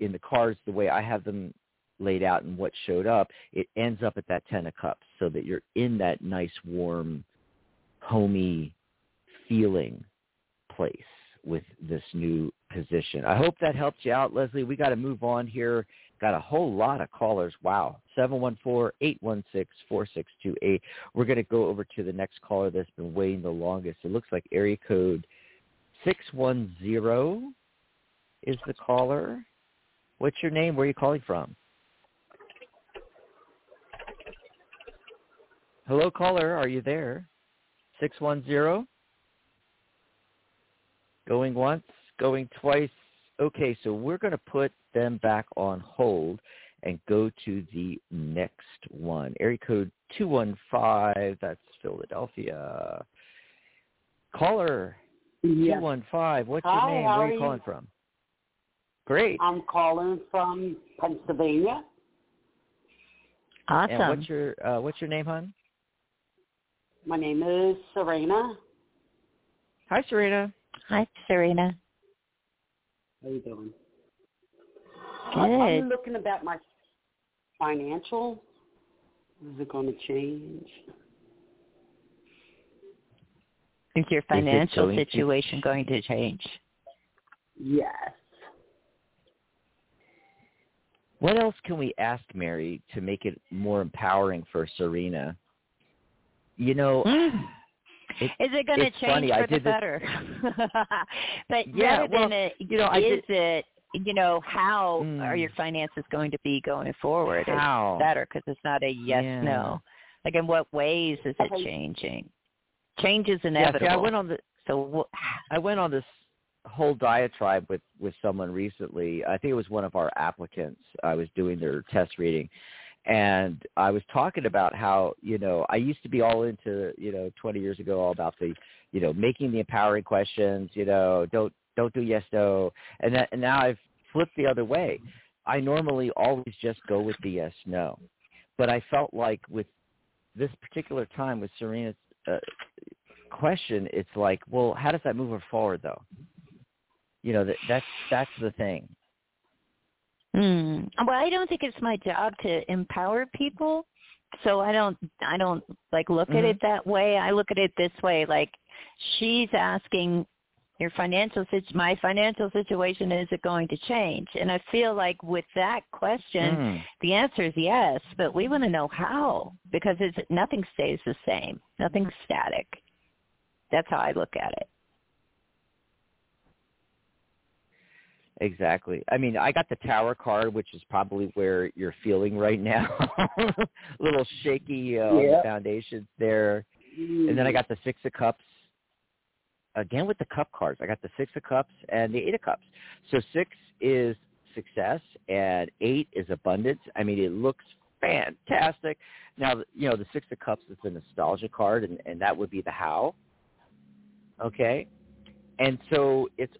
in the cards the way I have them laid out and what showed up, it ends up at that ten of cups so that you're in that nice warm, homey feeling place with this new position. I hope that helped you out, Leslie. We got to move on here. Got a whole lot of callers. Wow. 714-816-4628. We're going to go over to the next caller that's been waiting the longest. It looks like area code 610 is the caller. What's your name? Where are you calling from? Hello, caller. Are you there? 610? Going once, going twice. Okay, so we're going to put them back on hold and go to the next one. Area code 215, that's Philadelphia. Caller Yes. 215, what's your name? Where are are you you? calling from? Great. I'm calling from Pennsylvania. Awesome. And what's your uh, what's your name, hon? My name is Serena. Hi, Serena. Hi, Serena. How you doing? Good. I'm looking about my financial. Is it going to change? Is your financial going to- situation going to change? Yes. What else can we ask Mary to make it more empowering for Serena? You know, Mm. it, Is it going to change funny, for the did this- better? but Yeah, rather well, than it, you know, I is did- it, you know, how Mm. are your finances going to be going forward? How? It's better because it's not a yes Yeah. no. Like in what ways is it changing? Change is yeah, inevitable. see, I went on the so wh- I went on this whole diatribe with with someone recently. I think it was one of our applicants. I was doing their test reading, and I was talking about how you know I used to be all into you know 20 years ago all about the you know making the empowering questions. You know, don't don't do yes no, and that and now I've flipped the other way. I normally always just go with the yes no, but I felt like with this particular time with Serena's uh, question, it's like, well, how does that move her forward, though? You know, that that's that's the thing. Hmm. Well, I don't think it's my job to empower people. So I don't I don't like look at Mhm. it that way. I look at it this way like she's asking your financial my financial situation is it going to change? And I feel like with that question, Mm. the answer is yes, but we want to know how because it's nothing stays the same. Nothing's static. That's how I look at it. Exactly. I mean, I got the tower card, which is probably where you're feeling right now. A little shaky uh, on the foundations there. And then I got the six of cups. Again with the cup cards. I got the six of cups and the eight of cups. So six is success and eight is abundance. I mean, it looks fantastic. Now, you know, the six of cups is the nostalgia card, and, and that would be the how. Okay, and so it's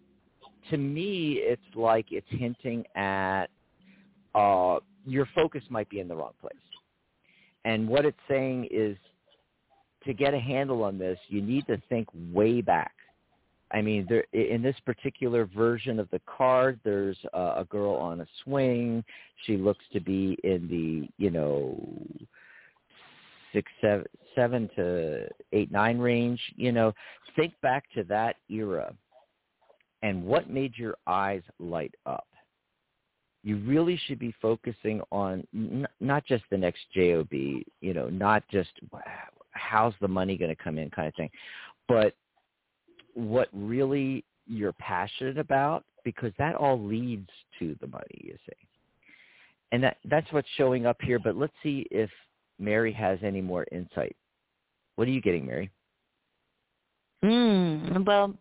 to me, it's like it's hinting at uh, your focus might be in the wrong place. And what it's saying is to get a handle on this, you need to think way back. I mean, there, in this particular version of the card, there's a, a girl on a swing. She looks to be in the, you know, six, seven, seven to eight, nine range. You know, think back to that era, and what made your eyes light up? You really should be focusing on n- not just the next job you know not just how's the money going to come in kind of thing but what really you're passionate about because that all leads to the money you see. And that that's what's showing up here but let's see if mary has any more insight. What are you getting mary? Mm, well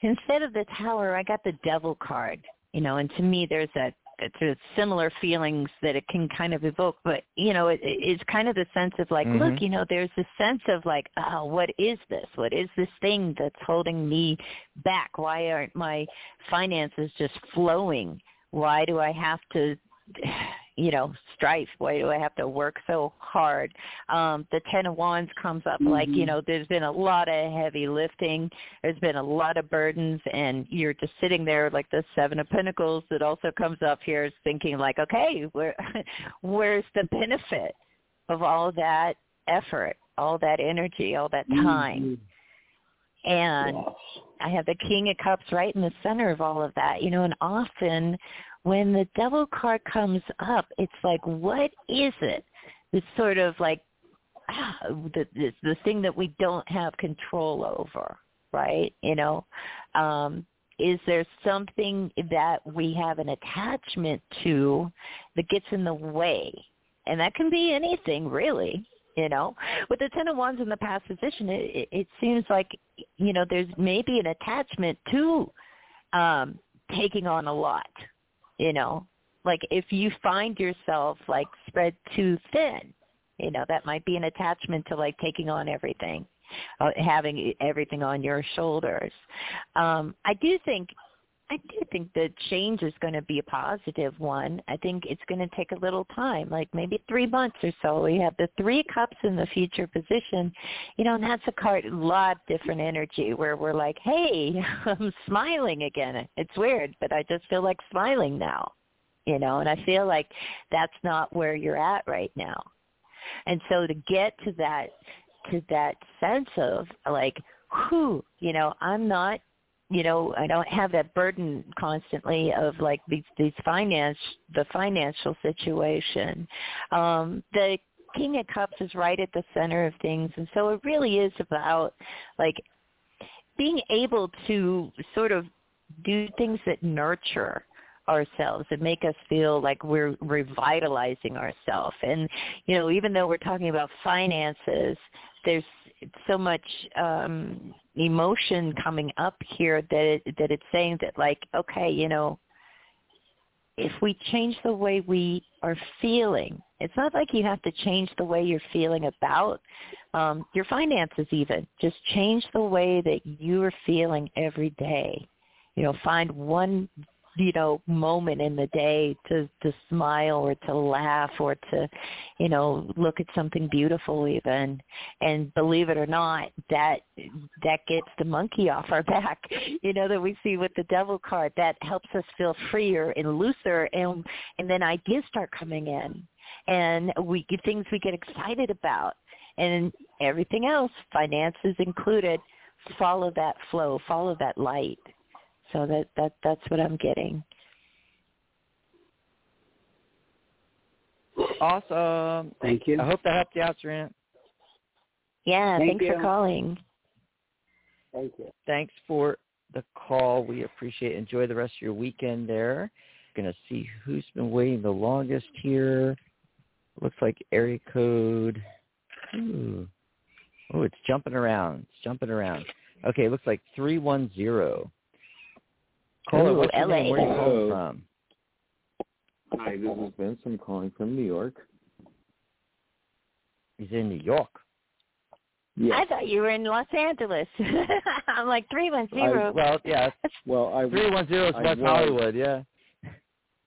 instead of the tower i got the devil card you know, and to me there's a that there's similar feelings that it can kind of evoke, but you know, it, it's kind of the sense of like, mm-hmm. look, you know, there's a sense of like, oh, what is this? What is this thing that's holding me back? Why aren't my finances just flowing? Why do I have to you know strife why do i have to work so hard um the ten of wands comes up mm-hmm. like you mm-hmm. know there's been a lot of heavy lifting there's been a lot of burdens and you're just sitting there like the seven of pentacles that also comes up here is thinking like okay where where's the benefit of all that effort all that energy all that time mm-hmm. and yes. I have the King of Cups right in the center of all of that, you know, and often when the devil card comes up, it's like, what is it? It's sort of like ah, the, the the thing that we don't have control over, right? You know, um, is there something that we have an attachment to that gets in the way? And that can be anything, really. You know, with the Ten of Wands in the past position, it, it, it seems like you know there's maybe an attachment to um, taking on a lot you know like if you find yourself like spread too thin you know that might be an attachment to like taking on everything uh, having everything on your shoulders. Um i do think I do think the change is going to be a positive one. I think it's going to take a little time, like maybe three months or so. We have the three cups in the future position, you know, and that's a card, a lot different energy where we're like, hey, I'm smiling again. It's weird, but I just feel like smiling now, you know, and I feel like that's not where you're at right now. And so to get to that, to that sense of like, whew, you know, I'm not you know i don't have that burden constantly of like these these finance the financial situation. Um the king of cups is right at the center of things and so it really is about like being able to sort of do things that nurture ourselves and make us feel like we're revitalizing ourselves. And you know even though we're talking about finances there's so much um emotion coming up here that it, that it's saying that like okay you know if we change the way we are feeling it's not like you have to change the way you're feeling about um your finances even. Just change the way that you are feeling every day. You know find one you know moment in the day to to smile or to laugh or to you know look at something beautiful even. And believe it or not that that gets the monkey off our back. You know that we see with the devil card that helps us feel freer and looser. And and then ideas start coming in. And we things we get excited about. And everything else finances included follow that flow follow that light so that that that's what I'm getting. Awesome. Thank you. I hope that helped you out, Serena. Yeah, Thank thanks you. for calling. Thank you. Thanks for the call. We appreciate it. Enjoy the rest of your weekend there. Going to see who's been waiting the longest here. Looks like area code. Ooh. Oh, it's jumping around. It's jumping around. Okay, it looks like 310. Caller, what's your LA. name? Where are you calling from? Hi, this is Vince. I'm calling from New York. He's in New York. Yes. I thought you were in Los Angeles. I'm like three one zero. Well, yeah, Well, I three one zero is I West. Hollywood. Yeah.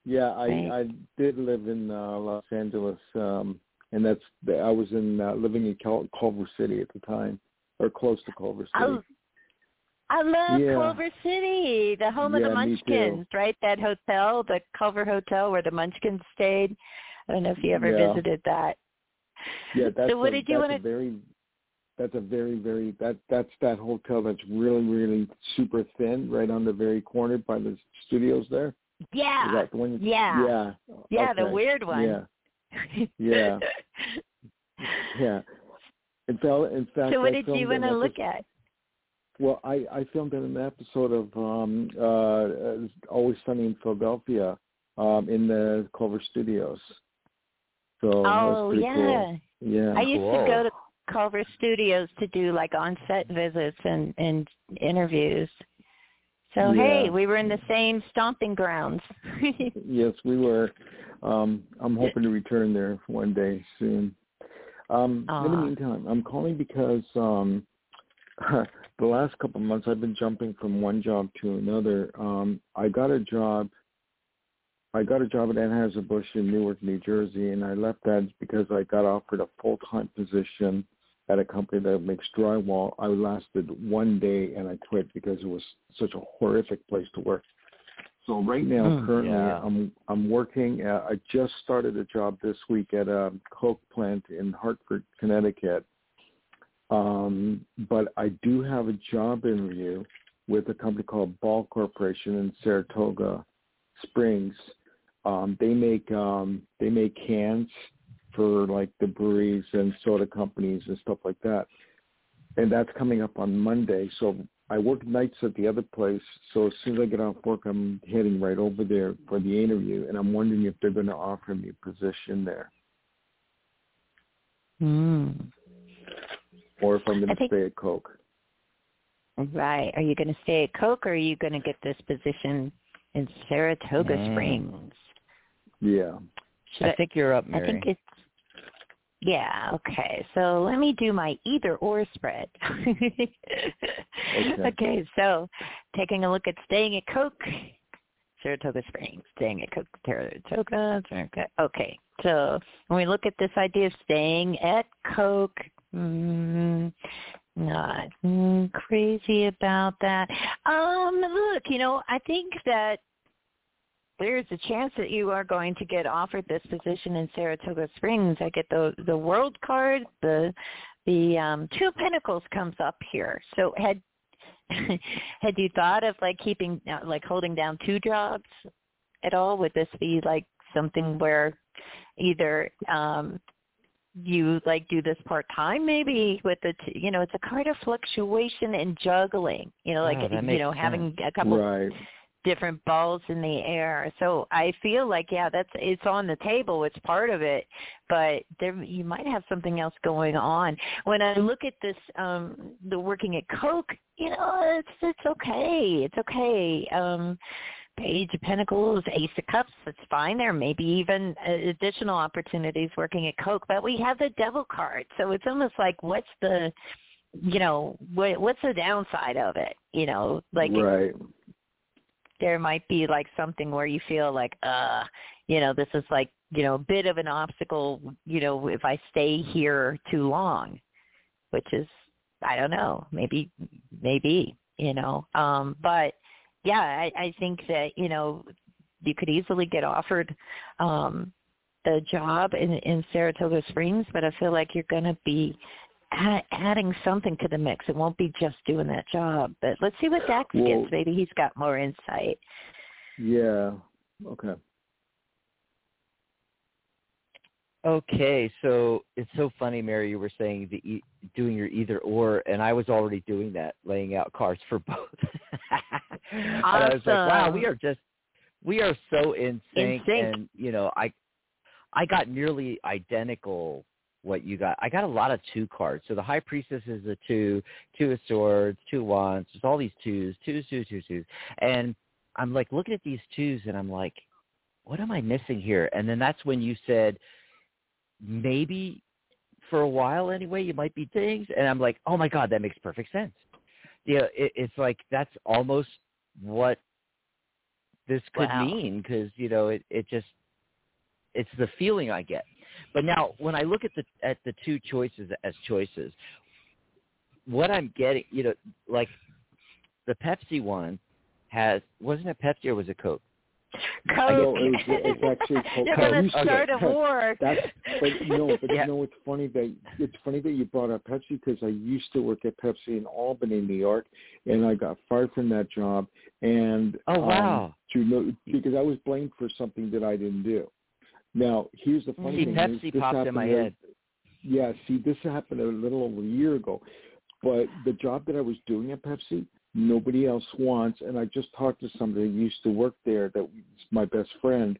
yeah, I Right. I did live in uh, Los Angeles, um, and that's I was in uh, living in Cal- Culver City at the time, or close to Culver City. I, I love Yeah. Culver City, the home of the. Munchkins, right? That hotel, the Culver Hotel where the Munchkins stayed. I don't know if you ever Yeah. visited that. Yeah, that's so what a, did you want a very that's a very very that that's that hotel that's really really super thin right on the very corner by the studios there. Is Yeah. that the one? you- Yeah. Yeah. Yeah, the weird one. Yeah. Yeah. Yeah. In fact, in fact, so what did you want to look at? Well, I I filmed in an episode of um uh uh, Always Sunny in Philadelphia um in the Culver Studios. So Oh yeah. cool. Yeah. I used Cool. to go to Culver Studios to do like on set visits and and interviews. So hey, we were in the same stomping grounds. Yes, we were. Um, I'm hoping to return there one day soon. Um, in the meantime, I'm calling because um, the last couple of months I've been jumping from one job to another. Um, I got a job. I got a job at Anheuser-Busch in Newark, New Jersey, and I left that because I got offered a full-time position at a company that makes drywall. I lasted one day and I quit because it was such a horrific place to work. So right now, Hmm, currently, yeah. I'm I'm working. Uh, I just started a job this week at a Coke plant in Hartford, Connecticut. Um, but I do have a job interview with a company called Ball Corporation in Saratoga Springs. Um, they make um, they make cans for like the breweries and soda companies and stuff like that. And that's coming up on Monday. So I work nights at the other place. So as soon as I get off work, I'm heading right over there for the interview. And I'm wondering if they're going to offer me a position there mm. Or if I'm going to think- stay at Coke. Right. Are you going to stay at Coke or are you going to get this position in Saratoga Mm. Springs? Yeah. Should I think you're up, Mary. I think it's yeah, okay. So let me do my either or spread. okay. so taking a look at staying at Coke, Saratoga Springs, staying at Coke, Saratoga, Saratoga. Okay. So when we look at this idea of staying at Coke, mm, not mm, crazy about that. Um, look, you know, I think that there's a chance that you are going to get offered this position in Saratoga Springs. I get the the world card, the the um two pentacles comes up here. So had had you thought of like keeping uh, like holding down two jobs at all? Would this be like something where either um you like do this part time maybe with the t- you know it's a kind of fluctuation and juggling you know like Oh, you makes know having a couple Right. different balls in the air. So I feel like yeah, that's it's on the table. It's part of it, but there you might have something else going on. When I look at this, um, the working at Coke, you know, it's it's okay. It's okay. Um, Page of Pentacles, Ace of Cups, that's fine. There may be even uh, additional opportunities working at Coke, but we have the Devil card, so it's almost like what's the you know what what's the downside of it you know like right. there might be like something where you feel like uh you know this is like you know a bit of an obstacle you know if i stay here too long which is i don't know maybe maybe you know um but yeah i i think that you know you could easily get offered um the job in in saratoga springs but i feel like you're going to be add, adding something to the mix. It won't be just doing that job. But let's see what Dax Well- gets. Maybe he's got more insight. Yeah. Okay. Okay, so it's so funny, Mary. You were saying the e- doing your either or, and I was already doing that, laying out cards for both. and I was like, wow, we are just we are so in sync, sync. and you know, I I got nearly identical what you got. I got a lot of two cards. So the High Priestess is a two, two of swords, two wands. There's all these twos, twos, twos, twos, twos, and I'm like looking at these twos, and I'm like, what am I missing here? And then that's when you said maybe for a while anyway, you might be things, and I'm like, oh my god, that makes perfect sense. Yeah, it, it's like that's almost what this could Wow. mean because you know it it just it's the feeling I get. But now when I look at the at the two choices as choices, what I'm getting, you know, like the Pepsi one has wasn't it Pepsi or was it Coke? Coke. know it was- it's actually Coke. You're Coke. going to start a war. That's but no, but Yeah. you know it's funny that it's funny that you brought up Pepsi because I used to work at Pepsi in Albany, New York, and I got fired from that job. And Oh um, wow! to know because I was blamed for something that I didn't do. Now here's the funny See, thing: Pepsi is this popped in my head. Yeah, see, this happened a little over a year ago, but the job that I was doing at Pepsi, nobody else wants. And I just talked to somebody who used to work there that was my best friend,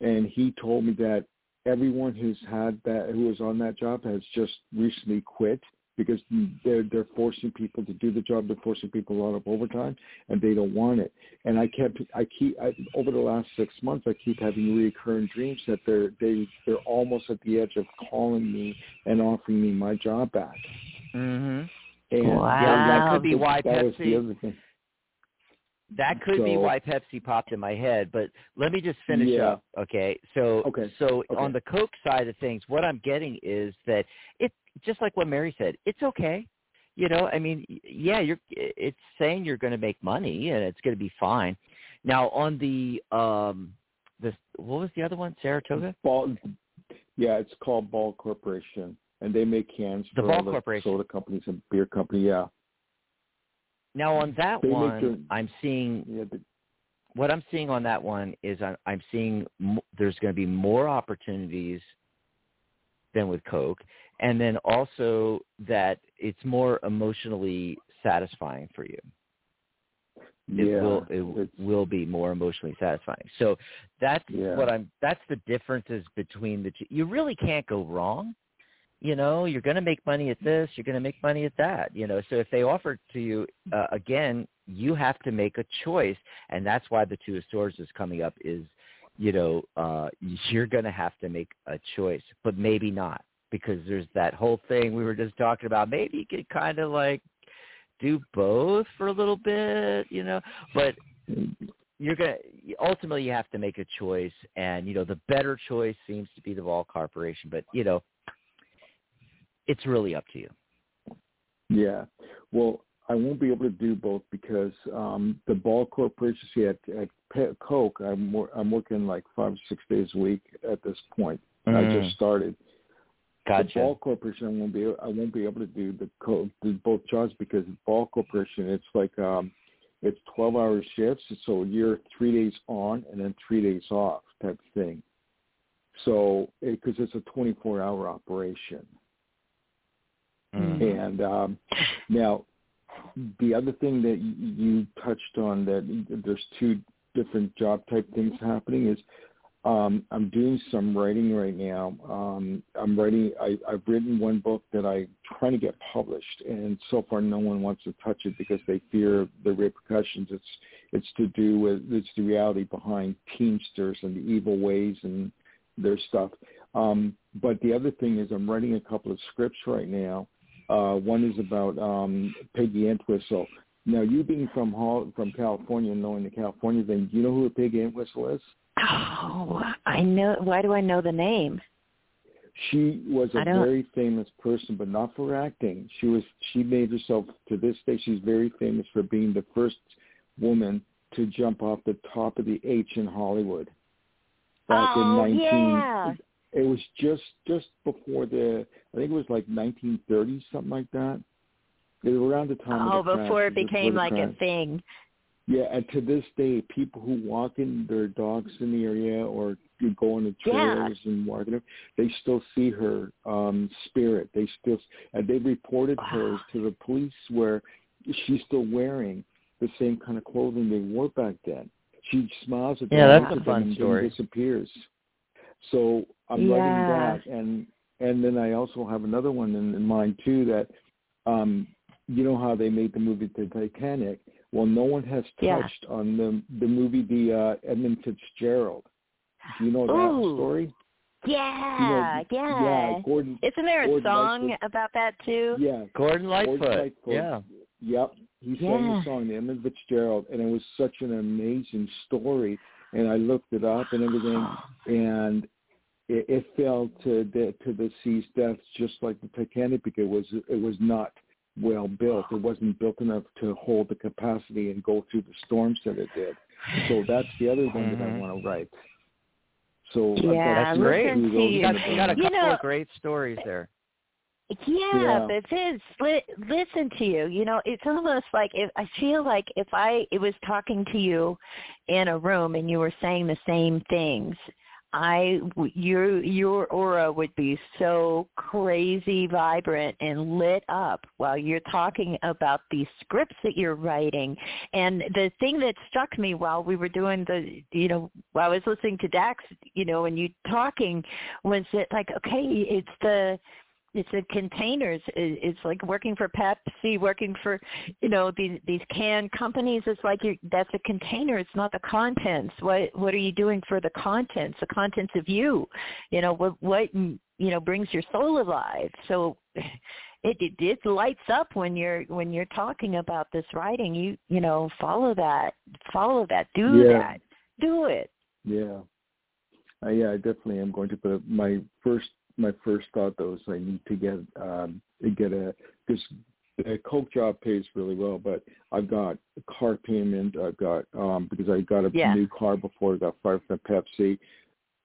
and he told me that everyone who's had that who was on that job has just recently quit because they're they're forcing people to do the job. They're forcing people a lot of overtime, and they don't want it. And I kept I keep I, over the last six months I keep having recurring dreams that they're they they're almost at the edge of calling me and offering me my job back. hmm And Wow. Yeah, that could be why Pepsi- the other thing. That could be why Pepsi popped in my head, but let me just finish Yeah. up, okay? So, Okay. so Okay. on the Coke side of things, what I'm getting is that it just like what Mary said, it's okay. You know, I mean, yeah, you're it's saying you're going to make money and it's going to be fine. Now, on the um the what was the other one? Saratoga? Ball, yeah, it's called Ball Corporation, and they make cans The for all the soda companies and beer company. Yeah, Now, on that They one, I'm seeing yeah, the, what I'm seeing on that one is I'm, I'm seeing m- there's going to be more opportunities than with Coke, and then also that it's more emotionally satisfying for you. It yeah. will it will be more emotionally satisfying. So that's Yeah. what I'm. That's the differences between the two. You really can't go wrong. You know, you're going to make money at this. You're going to make money at that. You know, so if they offer to you uh, again, you have to make a choice, and that's why the two of swords is coming up. Is you know, uh, you're going to have to make a choice, but maybe not because there's that whole thing we were just talking about. Maybe you could kind of like do both for a little bit, you know, but you're gonna ultimately you have to make a choice, and you know the better choice seems to be the Ball Corporation, but you know it's really up to you. Yeah. Well, I won't be able to do both because um the Ball Corporation see at, at Coke, I'm wor- I'm working like five or six days a week at this point. I Mm. just started. Gotcha. The Ball Corporation, I won't be I won't be able to do the co- do both jobs because the Ball Corporation, it's like um it's twelve hour shifts, so you're three days on and then three days off type thing. So because it's a twenty four hour operation. Mm. And um, now, the other thing that you touched on that there's two different job type things happening is um, I'm doing some writing right now. Um, I'm writing. I, I've written one book that I'm trying to get published, and so far no one wants to touch it because they fear the repercussions. It's it's to do with it's the reality behind Teamsters and the evil ways and their stuff. Um, but the other thing is I'm writing a couple of scripts right now. Uh, one is about um, Peggy Entwistle. Now, you being from Hall, from California, and knowing the California thing, do you know who Peggy Entwistle is? Oh, I know. Why do I know the name? She was a very famous person, but not for acting. She was. She made herself to this day. She's very famous for being the first woman to jump off the top of the H in Hollywood. Back oh, in 19, yeah. It was just just before the I think it was like 1930 something like that. It was around the time. Oh, of the crash, before it became the like a thing. Yeah, and to this day, people who walk in their dogs in the area or you go on the Yeah. trails and walking, them, they still see her um spirit. They still and they reported her to the police where she's still wearing the same kind of clothing they wore back then. She smiles at them, Yeah, that's a fun them, and story. then disappears. So I'm Yeah. writing that, and and then I also have another one in, in mind too. That um, you know how they made the movie The Titanic. Well, no one has Yeah. touched on the the movie The uh, Edmund Fitzgerald. Do you know that story? Yeah, you know, yeah. yeah. Gordon. Isn't there a Gordon song Lightfoot. about that too? Yeah, Gordon Lightfoot. Gordon Lightfoot. Yeah. Yep. He sang the song, the Edmund Fitzgerald, and it was such an amazing story. And I looked it up and everything, and it, it fell to the to the sea's depths just like the Titanic because it was it was not well built. It wasn't built enough to hold the capacity and go through the storms that it did. So that's the other thing that I Mhm. want to write. So Yeah, That's great. two of listen to those You got, you got a bank. You couple know- of great stories there. Yeah, Yeah. but Vince, li- listen to you. You know, it's almost like if I feel like if I it was talking to you in a room and you were saying the same things, I your your aura would be so crazy vibrant and lit up while you're talking about these scripts that you're writing. And the thing that struck me while we were doing the you know while I was listening to Dax, you know, and you talking was that like okay, it's the it's the containers. It's like working for Pepsi, working for you know these these can companies. It's like you that's a container. It's not the contents. What what are you doing for the contents? The contents of you. You know what what you know brings your soul alive. So it it, it lights up when you're when you're talking about this writing. You you know follow that follow that do Yeah. that do it. Yeah. Uh, yeah, I definitely am going to. But my first my first thought though is I need to get um get a because the coke job pays really well, but I've got a car payment. I've got um because I got a Yeah. new car before I got fired from Pepsi.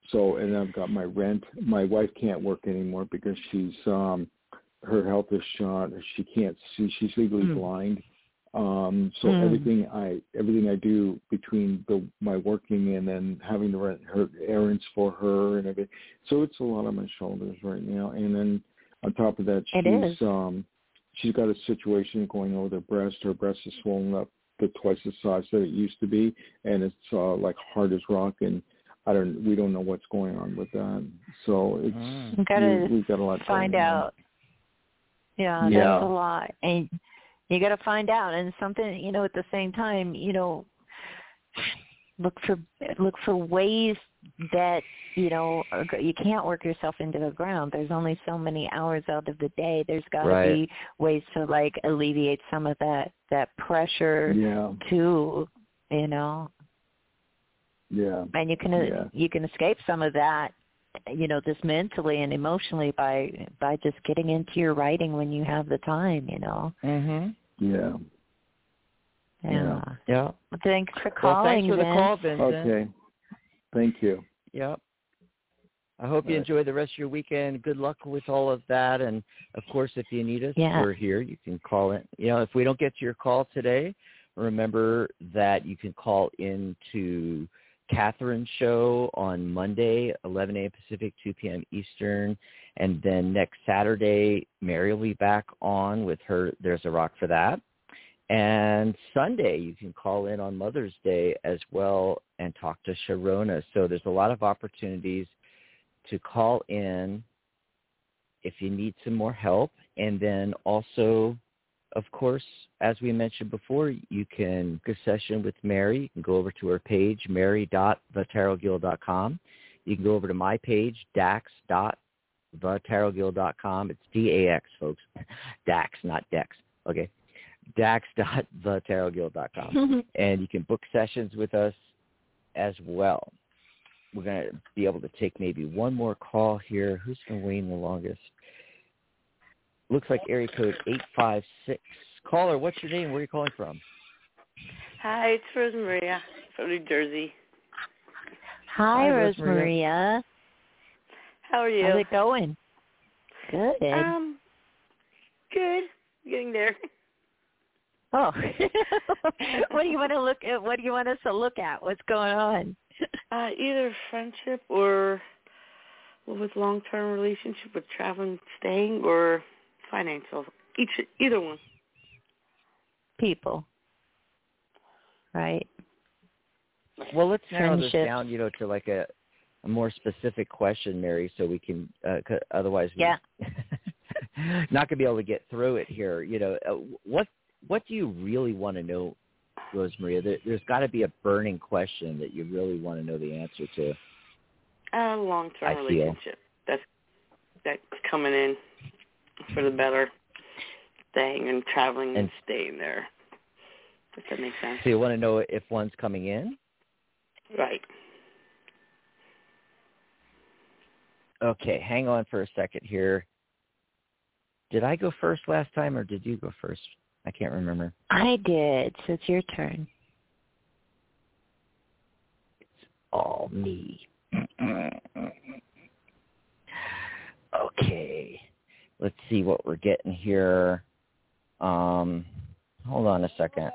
So and I've got my rent. My wife can't work anymore because she's um her health is shot. She can't see. She's legally Mm. blind. Um, so Mm. everything I everything I do between the my working and then having to run her errands for her and everything. So it's a lot on my shoulders right now. And then on top of that, she's um she's got a situation going on with her breast. Her breast is swollen up to twice the size that it used to be, and it's uh, like hard as rock. And I don't we don't know what's going on with that. So it's Mm. You gotta we, we've got a lot find out. Yeah, Yeah. that's a lot, and you got to find out. And something, you know, at the same time, you know, look for look for ways that you know you can't work yourself into the ground. There's only so many hours out of the day. There's got to Right. be ways to like alleviate some of that that pressure Yeah, too. You know, yeah, and you can Yeah. you can escape some of that you know just mentally and emotionally by by just getting into your writing when you have the time you know Mhm. yeah. yeah, Yeah. Yeah. thanks for calling Well, calling thanks for the call, Vincent. Okay. Thank you. Yep. I hope you Right. enjoy the rest of your weekend. Good luck with all of that. And of course, if you need us, Yeah. we're here. You can call in. You know, if we don't get to your call today, remember that you can call into Catherine's show on Monday, 11 a.m. Pacific, 2 p.m. Eastern. And then next Saturday, Mary will be back on with her There's a Rock for That. And Sunday, you can call in on Mother's Day as well and talk to Sharona. So there's a lot of opportunities to call in if you need some more help. And then also, of course, as we mentioned before, you can book a session with Mary. You can go over to her page, mary.thetarotguild.com. You can go over to my page, dax.thetarotguild.com. It's D-A-X, folks. Dax, not Dex. Okay. dax.thetarotguild.com. and you can book sessions with us as well. We're going to be able to take maybe one more call here. Who's been waiting the longest? Looks like area code 856. Caller, what's your name? Where are you calling from? Hi, it's Rosemaria from New Jersey. Hi, Hi, Rosemaria. How are you? How's it going? Good. Um, good. Getting there. oh, what do you want to look at? What do you want us to look at? What's going on? Uh, either friendship or what with long-term relationship with traveling, staying, or financial. Each, either one. People, right? Well, let's narrow this down, you know, to like a, a more specific question, Mary, so we can, uh, 'cause otherwise we, Yeah. not going to be able to get through it here. You know, uh, what what do you really want to know, Rosemaria? There, there's got to be a burning question that you really want to know the answer to. A long term I feel. relationship. That's that's coming in for the better. Staying and traveling and, And- staying there. If that makes sense. So you want to know if one's coming in? Right. Okay, hang on for a second here. Did I go first last time or did you go first? I can't remember. I did, so it's your turn. It's all me. okay. Let's see what we're getting here. Um, hold on a second.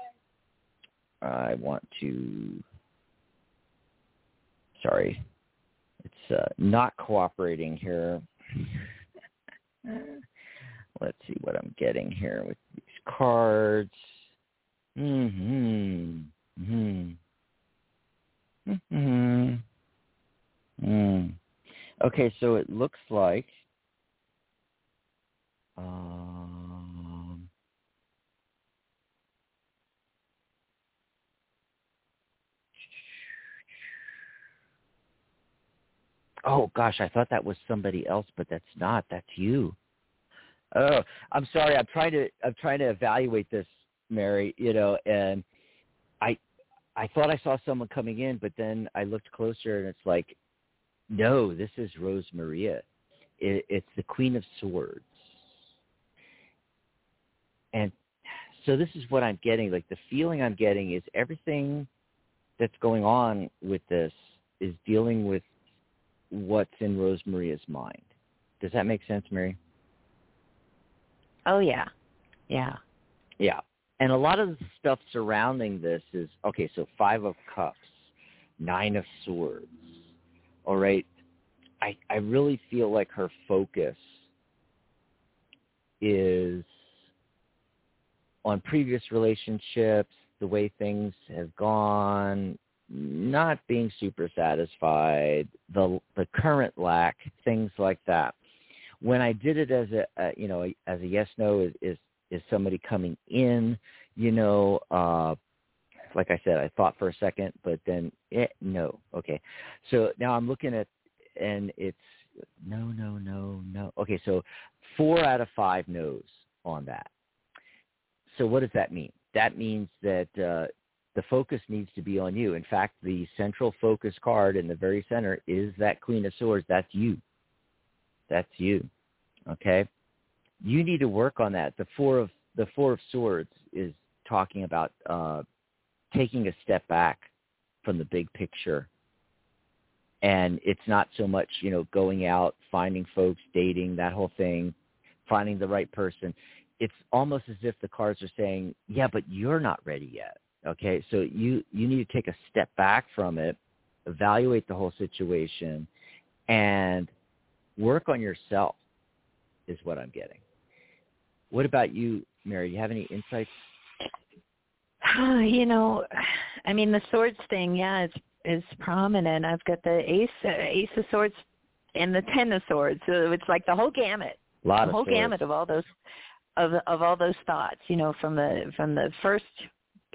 I want to. Sorry, it's uh, not cooperating here. Let's see what I'm getting here with these cards. Hmm. Hmm. Hmm. Hmm. Okay, so it looks like um, Oh gosh, I thought that was somebody else, but that's not. That's you. Oh, I'm sorry. I'm trying to I'm trying to evaluate this, Mary. You know, and I I thought I saw someone coming in, but then I looked closer, and it's like, no, this is Rose Maria. It, it's the Queen of Swords, and so this is what I'm getting. Like the feeling I'm getting is everything that's going on with this is dealing with what's in Rose Maria's mind. Does that make sense, Mary? Oh yeah, yeah. Yeah. And a lot of the stuff surrounding this is okay, so five of cups, nine of swords. All right. I I really feel like her focus is on previous relationships, the way things have gone, not being super satisfied, the the current lack, things like that. When I did it as a, a you know as a yes no is is is somebody coming in, you know, uh like I said, I thought for a second, but then eh, no. Okay. So now I'm looking at and it's no, no, no, no. Okay, so four out of five no's on that. So what does that mean? That means that uh, the focus needs to be on you. In fact, the central focus card in the very center is that Queen of Swords. That's you. That's you. Okay? You need to work on that. The four of the four of swords is talking about uh, taking a step back from the big picture. And it's not so much, you know, going out, finding folks, dating, that whole thing, finding the right person. It's almost as if the cards are saying, "Yeah, but you're not ready yet." Okay, so you you need to take a step back from it, evaluate the whole situation, and work on yourself. Is what I'm getting. What about you, Mary? Do you have any insights? You know, I mean the swords thing, yeah, is is prominent. I've got the ace uh, ace of swords and the ten of swords. So it's like the whole gamut, A lot the of whole swords. gamut of all those of of all those thoughts. You know, from the from the first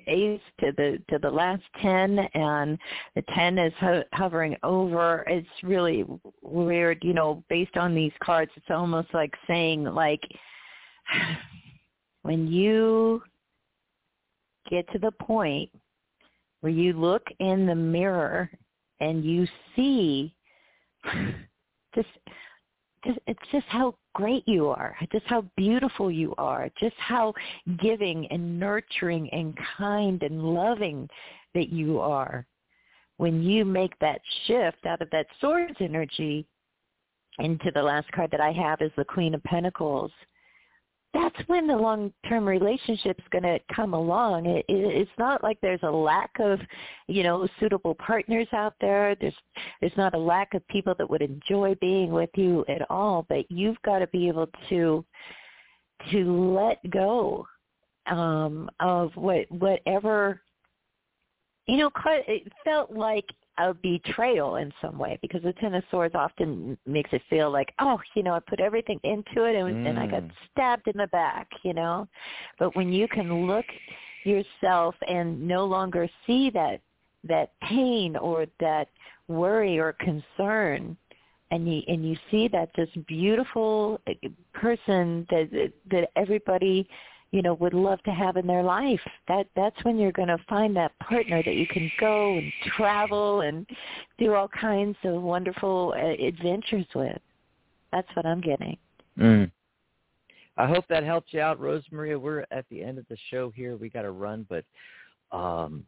ace to the to the last ten, and the ten is ho- hovering over. It's really weird. You know, based on these cards, it's almost like saying like when you get to the point where you look in the mirror and you see just just it's just how great you are, just how beautiful you are, just how giving and nurturing and kind and loving that you are. When you make that shift out of that swords energy into the last card that I have is the Queen of Pentacles, that's when the long-term relationship's going to come along. It, it, it's not like there's a lack of, you know, suitable partners out there. There's there's not a lack of people that would enjoy being with you at all. But you've got to be able to to let go um, of what whatever. You know, it felt like a betrayal in some way because the Ten of Swords often makes it feel like, oh, you know, I put everything into it and, and I got Mm. stabbed in the back, you know. But when you can look yourself and no longer see that that pain or that worry or concern and you and you see that this beautiful person that that everybody you know would love to have in their life. That that's when you're going to find that partner that you can go and travel and do all kinds of wonderful uh, adventures with. That's what i'm getting. Mm. i hope that helps you out rosemaria. We're at the end of the show here. We got to run but um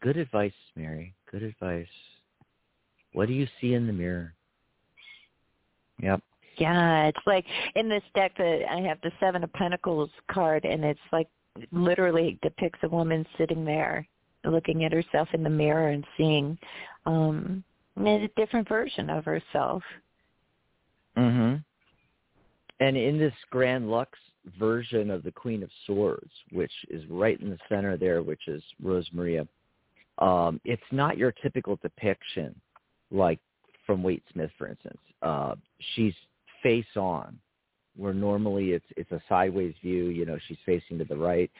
good advice mary. Good advice. What do you see in the mirror? Yep yeah, it's like in this deck that I have the Seven of Pentacles card, and it's like literally depicts a woman sitting there looking at herself in the mirror and seeing um a different version of herself. Mhm. And in this Grand Luxe version of the Queen of Swords, which is right in the center there, which is Rosemaria, um, it's not your typical depiction like from Waite Smith, for instance. Uh, she's face on, where normally it's it's a sideways view. You know, she's facing to the right,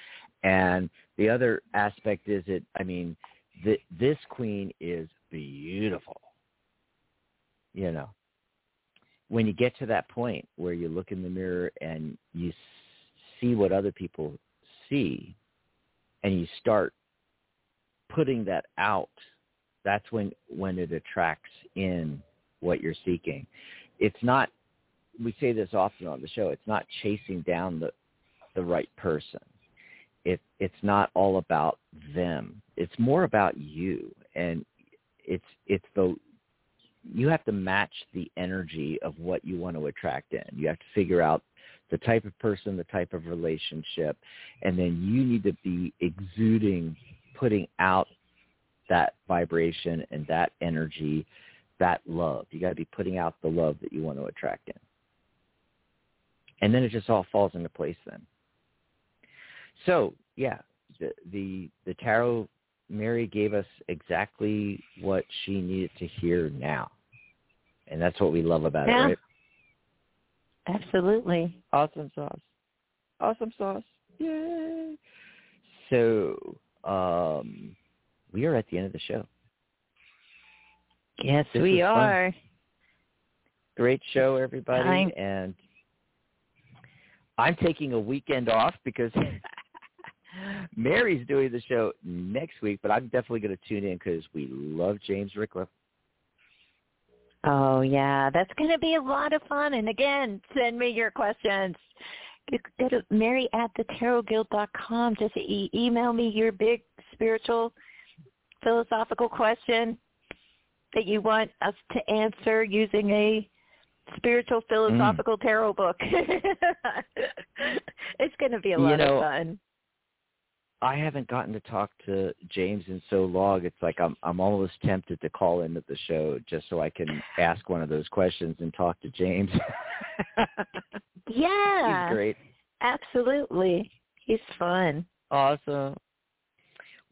and the other aspect is it. I mean, the, this queen is beautiful. You know, when you get to that point where you look in the mirror and you see what other people see, and you start putting that out, that's when when it attracts in what you're seeking. It's not we say this often on the show. It's not chasing down the the right person. It it's not all about them. It's more about you, and it's it's the you have to match the energy of what you want to attract in. You have to figure out the type of person, the type of relationship, and then you need to be exuding, putting out that vibration and that energy, that love. You got to be putting out the love that you want to attract in and then it just all falls into place then. So yeah, the the, the tarot Mary gave us exactly what she needed to hear now, and that's what we love about yeah. it, right? Absolutely. Awesome sauce. Awesome sauce. Yay. So, um, we are at the end of the show. Yes, this we are. Fun. Great show, everybody. I'm... And I'm taking a weekend off because Mary's doing the show next week, but I'm definitely going to tune in because we love James Ricklef. Oh yeah, that's going to be a lot of fun. And again, send me your questions. Go to Mary at the tarotguild.com. Just e- email me your big spiritual, philosophical question that you want us to answer using a spiritual philosophical mm. tarot book. it's going to be a lot you know, of fun. I haven't gotten to talk to James in so long. It's like I'm I'm almost tempted to call into the show just so I can ask one of those questions and talk to James. yeah. He's great. Absolutely. He's fun. Awesome.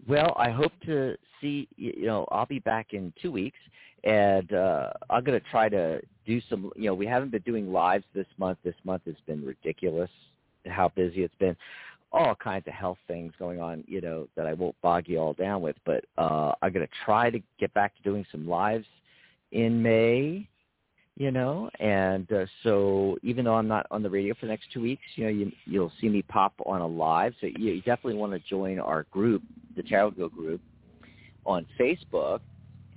Well, I hope to see you know, I'll be back in 2 weeks and uh I'm going to try to do some you know we haven't been doing lives this month. This month has been ridiculous how busy it's been. All kinds of health things going on you know that I won't bog you all down with. But uh I'm going to try to get back to doing some lives in May you know? And uh, so even though I'm not on the radio for the next 2 weeks you know you you'll see me pop on a live. So you, you definitely want to join our group the Tarot Guild group on Facebook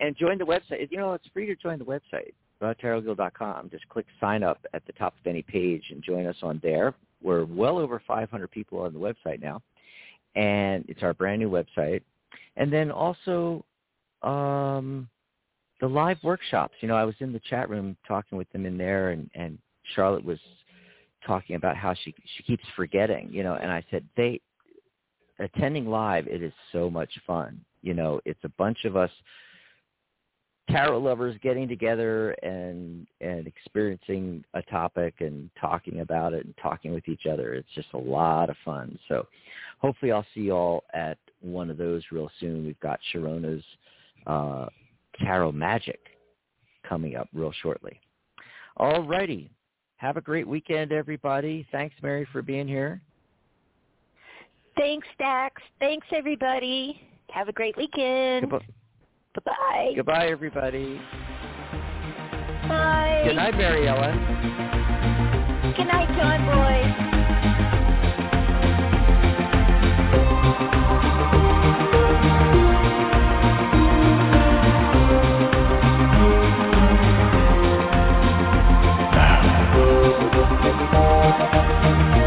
and join the website. You know, it's free to join the website, tarotguild.com. Just click sign up at the top of any page and join us on there. We're well over 500 people on the website now, and it's our brand new website. And then also um, the live workshops. You know, I was in the chat room talking with them in there, and, and Charlotte was talking about how she she keeps forgetting. You know, and I said they attending live. It is so much fun. You know, it's a bunch of us tarot lovers getting together and and experiencing a topic and talking about it and talking with each other. It's just a lot of fun. So hopefully I'll see you all at one of those real soon. We've got Sharona's uh, Tarot Magic coming up real shortly. All righty. Have a great weekend, everybody. Thanks, Mary, for being here. Thanks, Dax. Thanks, everybody. Have a great weekend. Goodbye. Bye-bye. Goodbye, everybody. Bye. Good night, Mary Ellen. Good night, John Boy. Thank you.